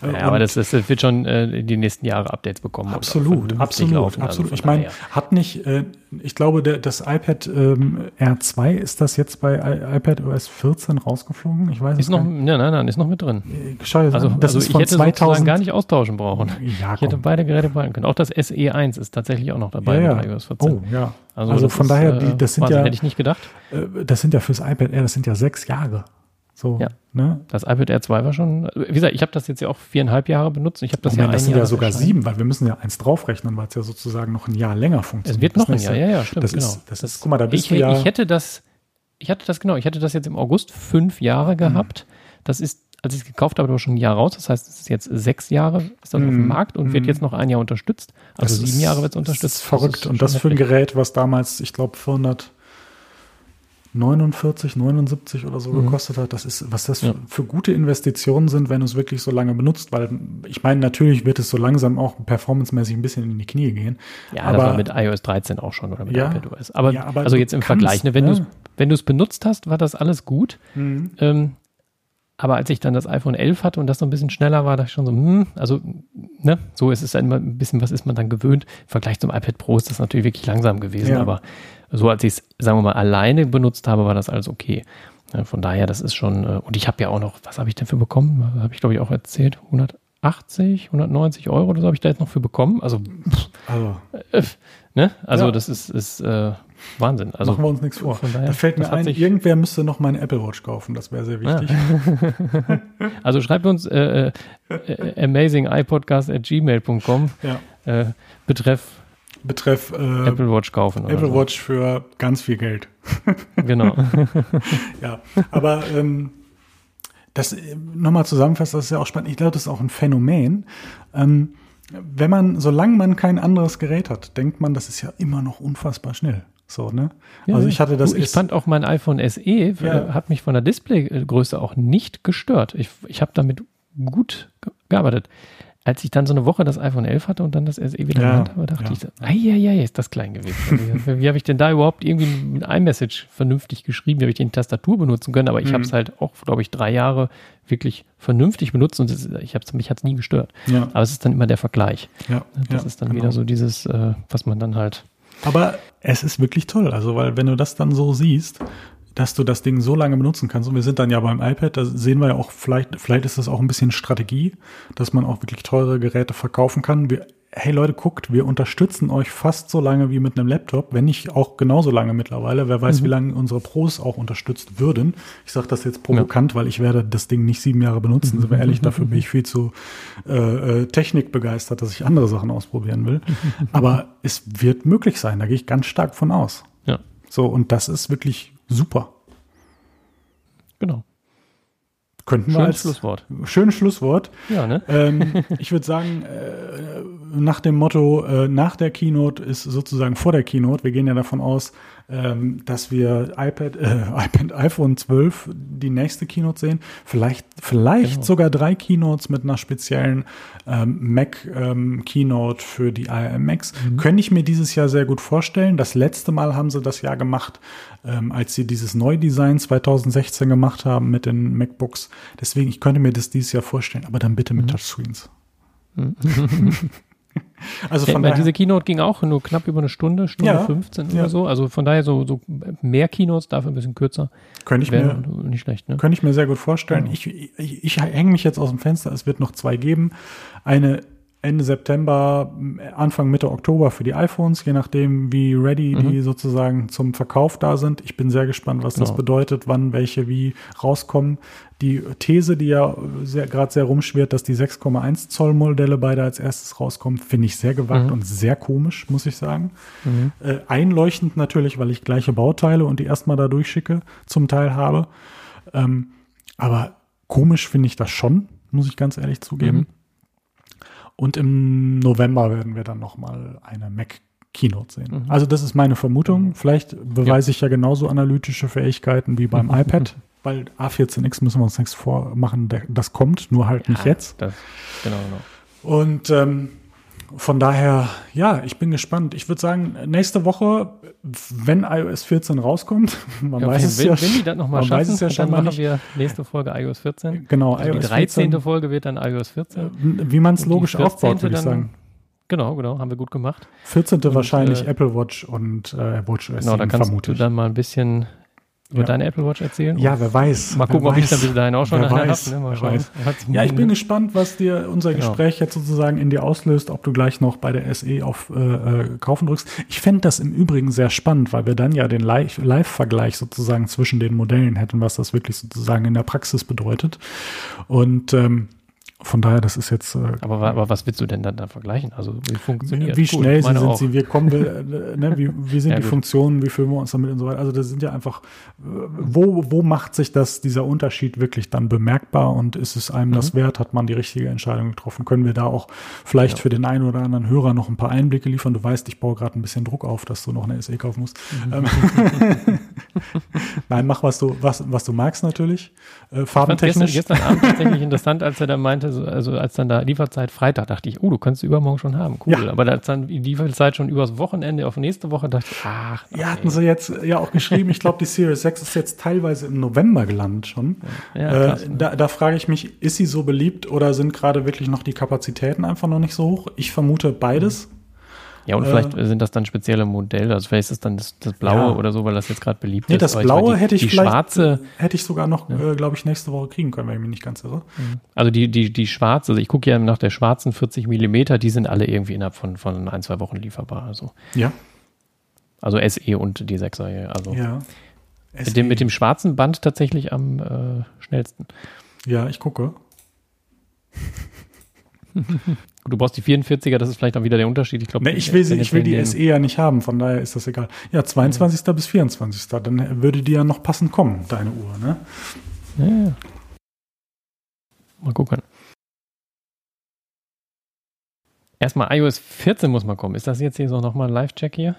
äh, ja, aber das, das, wird schon äh, die nächsten Jahre Updates bekommen. Absolut, absolut, laufen, absolut. Also ich meine, hat nicht, äh, ich glaube, der, das iPad ähm, R2 ist das jetzt bei I iPad OS 14 rausgeflogen? Ich weiß ist noch, nicht. Nein, nein, nein, ist noch mit drin. Äh, Scheiße, also, das also ist von ich hätte 2000 gar nicht austauschen brauchen. Ja, ich hätte beide Geräte behalten können. Auch das SE1 ist tatsächlich auch noch dabei ja, ja. iOS 14. Oh, ja. Also, also von ist, daher, die, das sind ja, hätte ich nicht gedacht. Äh, das sind ja fürs iPad Air, das sind ja sechs Jahre. So, ja. Ne? Das iPad Air 2 war schon, wie gesagt, ich habe das jetzt ja auch viereinhalb Jahre benutzt. Ich habe das oh, ja Das sind Jahr ja sogar sieben, weil wir müssen ja eins draufrechnen, weil es ja sozusagen noch ein Jahr länger funktioniert. Es wird noch ein Jahr, ja, ja, stimmt. Das genau. ist, das, das ist, guck mal, da bist ich, du ja. Ich hätte das, ich hatte das genau, ich hätte das jetzt im August fünf Jahre gehabt. Mhm. Das ist, als ich es gekauft habe, aber schon ein Jahr raus. Das heißt, es ist jetzt sechs Jahre, ist das mhm. auf dem mhm. Markt und mhm. wird jetzt noch ein Jahr unterstützt. Also das sieben Jahre wird es unterstützt. Das ist verrückt. Das ist und das für ein Gerät, was damals, ich glaube, 400 49, 79 oder so mhm. gekostet hat. Das ist, was das ja. für, gute Investitionen sind, wenn du es wirklich so lange benutzt, weil ich meine, natürlich wird es so langsam auch performancemäßig ein bisschen in die Knie gehen. Ja, aber das war mit iOS 13 auch schon oder mit ja, iPadOS. Aber, ja, aber also jetzt im Vergleich, ne, wenn ja. du es wenn du es benutzt hast, war das alles gut. Mhm. Ähm, aber als ich dann das iPhone 11 hatte und das so ein bisschen schneller war, dachte ich schon so, hm, also, ne, so ist es dann immer ein bisschen, was ist man dann gewöhnt. Im Vergleich zum iPad Pro ist das natürlich wirklich langsam gewesen, ja. aber so als ich es, sagen wir mal, alleine benutzt habe, war das alles okay. Ja, von daher, das ist schon, äh, und ich habe ja auch noch, was habe ich denn für bekommen? Habe ich, glaube ich, auch erzählt, 180, 190 Euro so habe ich da jetzt noch für bekommen. Also, also, äh, ne? also ja. das ist, ist äh, Wahnsinn. Also, Machen wir uns nichts vor. Daher, da fällt mir ein, irgendwer müsste noch meine Apple Watch kaufen. Das wäre sehr wichtig. Ja. also schreibt uns äh, äh, amazingipodcast at gmail.com ja. äh, betreff Betreff äh, Apple Watch kaufen. Apple so. Watch für ganz viel Geld. genau. ja, aber ähm, das nochmal zusammenfasst, das ist ja auch spannend. Ich glaube, das ist auch ein Phänomen. Ähm, wenn man, solange man kein anderes Gerät hat, denkt man, das ist ja immer noch unfassbar schnell. So, ne? Ja, also ich hatte das. Ich fand auch mein iPhone SE ja. hat mich von der Displaygröße auch nicht gestört. Ich, ich habe damit gut gearbeitet. Als ich dann so eine Woche das iPhone 11 hatte und dann das SE wieder ja, habe, dachte ja. ich, ja, ist das klein gewesen. wie, wie habe ich denn da überhaupt irgendwie mit iMessage vernünftig geschrieben? Wie habe ich die Tastatur benutzen können? Aber ich mhm. habe es halt auch, glaube ich, drei Jahre wirklich vernünftig benutzt und das, ich hab's, mich hat es nie gestört. Ja. Aber es ist dann immer der Vergleich. Ja, das ist dann genau. wieder so dieses, äh, was man dann halt aber es ist wirklich toll, also weil wenn du das dann so siehst, dass du das Ding so lange benutzen kannst. Und wir sind dann ja beim iPad, da sehen wir ja auch, vielleicht, vielleicht ist das auch ein bisschen Strategie, dass man auch wirklich teure Geräte verkaufen kann. Wir, hey Leute, guckt, wir unterstützen euch fast so lange wie mit einem Laptop, wenn nicht auch genauso lange mittlerweile. Wer weiß, mhm. wie lange unsere Pros auch unterstützt würden. Ich sage das jetzt provokant, ja. weil ich werde das Ding nicht sieben Jahre benutzen. Mhm. Sind wir ehrlich, dafür bin ich viel zu äh, äh, Technik begeistert, dass ich andere Sachen ausprobieren will. Aber es wird möglich sein, da gehe ich ganz stark von aus. Ja. So, und das ist wirklich super. Genau. Könnten wir als Schlusswort. Schönes Schlusswort. Ja, ne? Ähm, ich würde sagen, äh, nach dem Motto, äh, nach der Keynote ist sozusagen vor der Keynote. Wir gehen ja davon aus, ähm, dass wir iPad, äh, iPad, iPhone 12 die nächste Keynote sehen. Vielleicht, vielleicht genau. sogar drei Keynotes mit einer speziellen ähm, Mac ähm, Keynote für die iMacs. Mhm. Könnte ich mir dieses Jahr sehr gut vorstellen. Das letzte Mal haben sie das ja gemacht, ähm, als sie dieses Neudesign 2016 gemacht haben mit den MacBooks. Deswegen, ich könnte mir das dieses Jahr vorstellen, aber dann bitte mit mhm. Touchscreens. Mhm. Also von ja, daher, diese Keynote ging auch nur knapp über eine Stunde, Stunde ja, 15 ja. oder so. Also von daher so, so mehr Keynotes, dafür ein bisschen kürzer. Könnte ich mir nicht schlecht, ne? Könnte ich mir sehr gut vorstellen. Ich, ich, ich hänge mich jetzt aus dem Fenster. Es wird noch zwei geben. Eine Ende September, Anfang Mitte Oktober für die iPhones, je nachdem, wie ready mhm. die sozusagen zum Verkauf da sind. Ich bin sehr gespannt, was genau. das bedeutet, wann welche wie rauskommen. Die These, die ja gerade sehr rumschwirrt, dass die 6,1 Zoll Modelle beide als erstes rauskommen, finde ich sehr gewagt mhm. und sehr komisch, muss ich sagen. Mhm. Äh, einleuchtend natürlich, weil ich gleiche Bauteile und die erstmal da durchschicke, zum Teil habe. Ähm, aber komisch finde ich das schon, muss ich ganz ehrlich zugeben. Und im November werden wir dann nochmal eine Mac Keynote sehen. Mhm. Also das ist meine Vermutung. Mhm. Vielleicht beweise ja. ich ja genauso analytische Fähigkeiten wie beim iPad, weil A14X müssen wir uns nichts vormachen, das kommt, nur halt ja, nicht jetzt. Das, genau, genau. Und ähm, von daher, ja, ich bin gespannt. Ich würde sagen, nächste Woche, wenn iOS 14 rauskommt, man ja, weiß es wenn, ja, wenn die das nochmal schaffen, ja dann machen nicht. wir nächste Folge iOS 14. Genau, also iOS die 13. 14, Folge wird dann iOS 14. Äh, wie man es logisch aufbaut, würde ich sagen. Genau, genau, haben wir gut gemacht. 14. Und, wahrscheinlich äh, Apple Watch und äh, Watch OS genau, da kannst du dann mal ein bisschen über ja. deine Apple Watch erzählen? Ja, wer weiß. Mal gucken, ob weiß. ich dann bis dahin auch schon wer weiß, habe. Ne? Mal weiß. Ja, ich bin gespannt, was dir unser genau. Gespräch jetzt sozusagen in dir auslöst, ob du gleich noch bei der SE auf äh, äh, Kaufen drückst. Ich fände das im Übrigen sehr spannend, weil wir dann ja den Live-Vergleich sozusagen zwischen den Modellen hätten, was das wirklich sozusagen in der Praxis bedeutet. Und ähm, von daher, das ist jetzt. Äh, aber, aber, was willst du denn dann da vergleichen? Also wie funktioniert Wie schnell Gut, sind auch. sie? Wie kommen wir? Äh, ne, wie, wie sind ja, die gut. Funktionen? Wie fühlen wir uns damit und so weiter? Also das sind ja einfach. Äh, wo wo macht sich das dieser Unterschied wirklich dann bemerkbar und ist es einem mhm. das wert? Hat man die richtige Entscheidung getroffen? Können wir da auch vielleicht ja. für den einen oder anderen Hörer noch ein paar Einblicke liefern? Du weißt, ich baue gerade ein bisschen Druck auf, dass du noch eine SE kaufen musst. Mhm. Ähm, Nein, mach was du was was du magst natürlich. Äh, farbentechnisch. Gestern, gestern Abend tatsächlich interessant, als er dann meinte also, also als dann da Lieferzeit Freitag, dachte ich, oh, du kannst übermorgen schon haben. Cool. Ja. Aber als dann die Lieferzeit schon übers Wochenende auf nächste Woche, dachte ich, ach. Ja, hatten sie jetzt ja auch geschrieben, ich glaube, die Series 6 ist jetzt teilweise im November gelandet schon. Ja, krass, äh, ne? da, da frage ich mich, ist sie so beliebt oder sind gerade wirklich noch die Kapazitäten einfach noch nicht so hoch? Ich vermute beides. Mhm. Ja, und äh, vielleicht sind das dann spezielle Modelle. Also vielleicht ist es dann das, das Blaue ja. oder so, weil das jetzt gerade beliebt nee, ist. Nee, das Blaue die, hätte ich die vielleicht, schwarze, hätte ich sogar noch, ja. äh, glaube ich, nächste Woche kriegen können, wenn ich mich nicht ganz irre. Mhm. Also die, die, die schwarze, also ich gucke ja nach der schwarzen 40 Millimeter, die sind alle irgendwie innerhalb von, von ein, zwei Wochen lieferbar. Also. Ja. Also SE und die 6er. Also ja. Mit dem, mit dem schwarzen Band tatsächlich am äh, schnellsten. Ja, ich gucke. Du brauchst die 44er, das ist vielleicht auch wieder der Unterschied. Ich glaube, nee, ich will, sie, ich will die SE ja nicht haben, von daher ist das egal. Ja, 22. Mhm. bis 24. Dann würde die ja noch passend kommen, deine Uhr, ne? Ja. Mal gucken. Erstmal iOS 14 muss mal kommen. Ist das jetzt hier so nochmal ein Live-Check hier?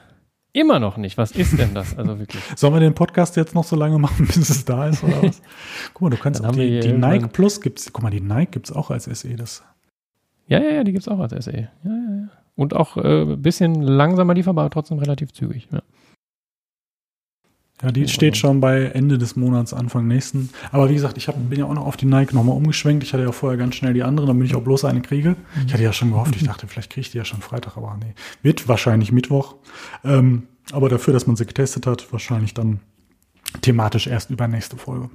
Immer noch nicht. Was ist denn das? Also wirklich. Sollen wir den Podcast jetzt noch so lange machen, bis es da ist oder was? Guck mal, du kannst auch die, die Nike Plus gibt's. Guck mal, die Nike gibt's auch als SE. Das ja, ja, ja, die gibt es auch als SE. Ja, ja, ja. Und auch ein äh, bisschen langsamer lieferbar, aber trotzdem relativ zügig. Ja. Ja, die steht schon bei Ende des Monats, Anfang nächsten. Aber wie gesagt, ich hab, bin ja auch noch auf die Nike nochmal umgeschwenkt. Ich hatte ja vorher ganz schnell die andere, damit ich auch bloß eine kriege. Ich hatte ja schon gehofft, ich dachte, vielleicht kriege ich die ja schon Freitag, aber nee. Wird wahrscheinlich Mittwoch. Ähm, aber dafür, dass man sie getestet hat, wahrscheinlich dann thematisch erst über nächste Folge.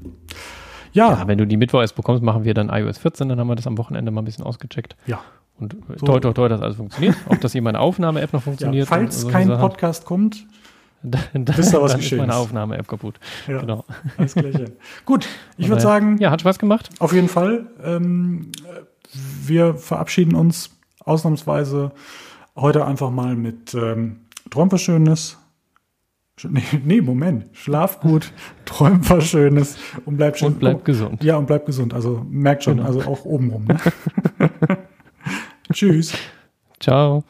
Ja. ja. Wenn du die Mittwoch erst bekommst, machen wir dann iOS 14, dann haben wir das am Wochenende mal ein bisschen ausgecheckt. Ja. Und äh, so. toi, toi, toi, dass alles funktioniert. Ob das hier meine Aufnahme-App noch funktioniert. Ja, falls kein Sachen. Podcast kommt, dann, dann, ist da was dann. Ist meine Aufnahme-App kaputt. Ja, genau. Alles Gleiche. Gut, ich würde sagen. Ja, hat Spaß gemacht. Auf jeden Fall. Ähm, wir verabschieden uns ausnahmsweise heute einfach mal mit ähm, Träum was Schönes. Nee, nee, Moment. Schlaf gut, träum was Schönes und bleib schön. Und bleib gesund. Ja, und bleib gesund. Also merkt schon, genau. also auch obenrum. Ne? Tschüss. Ciao.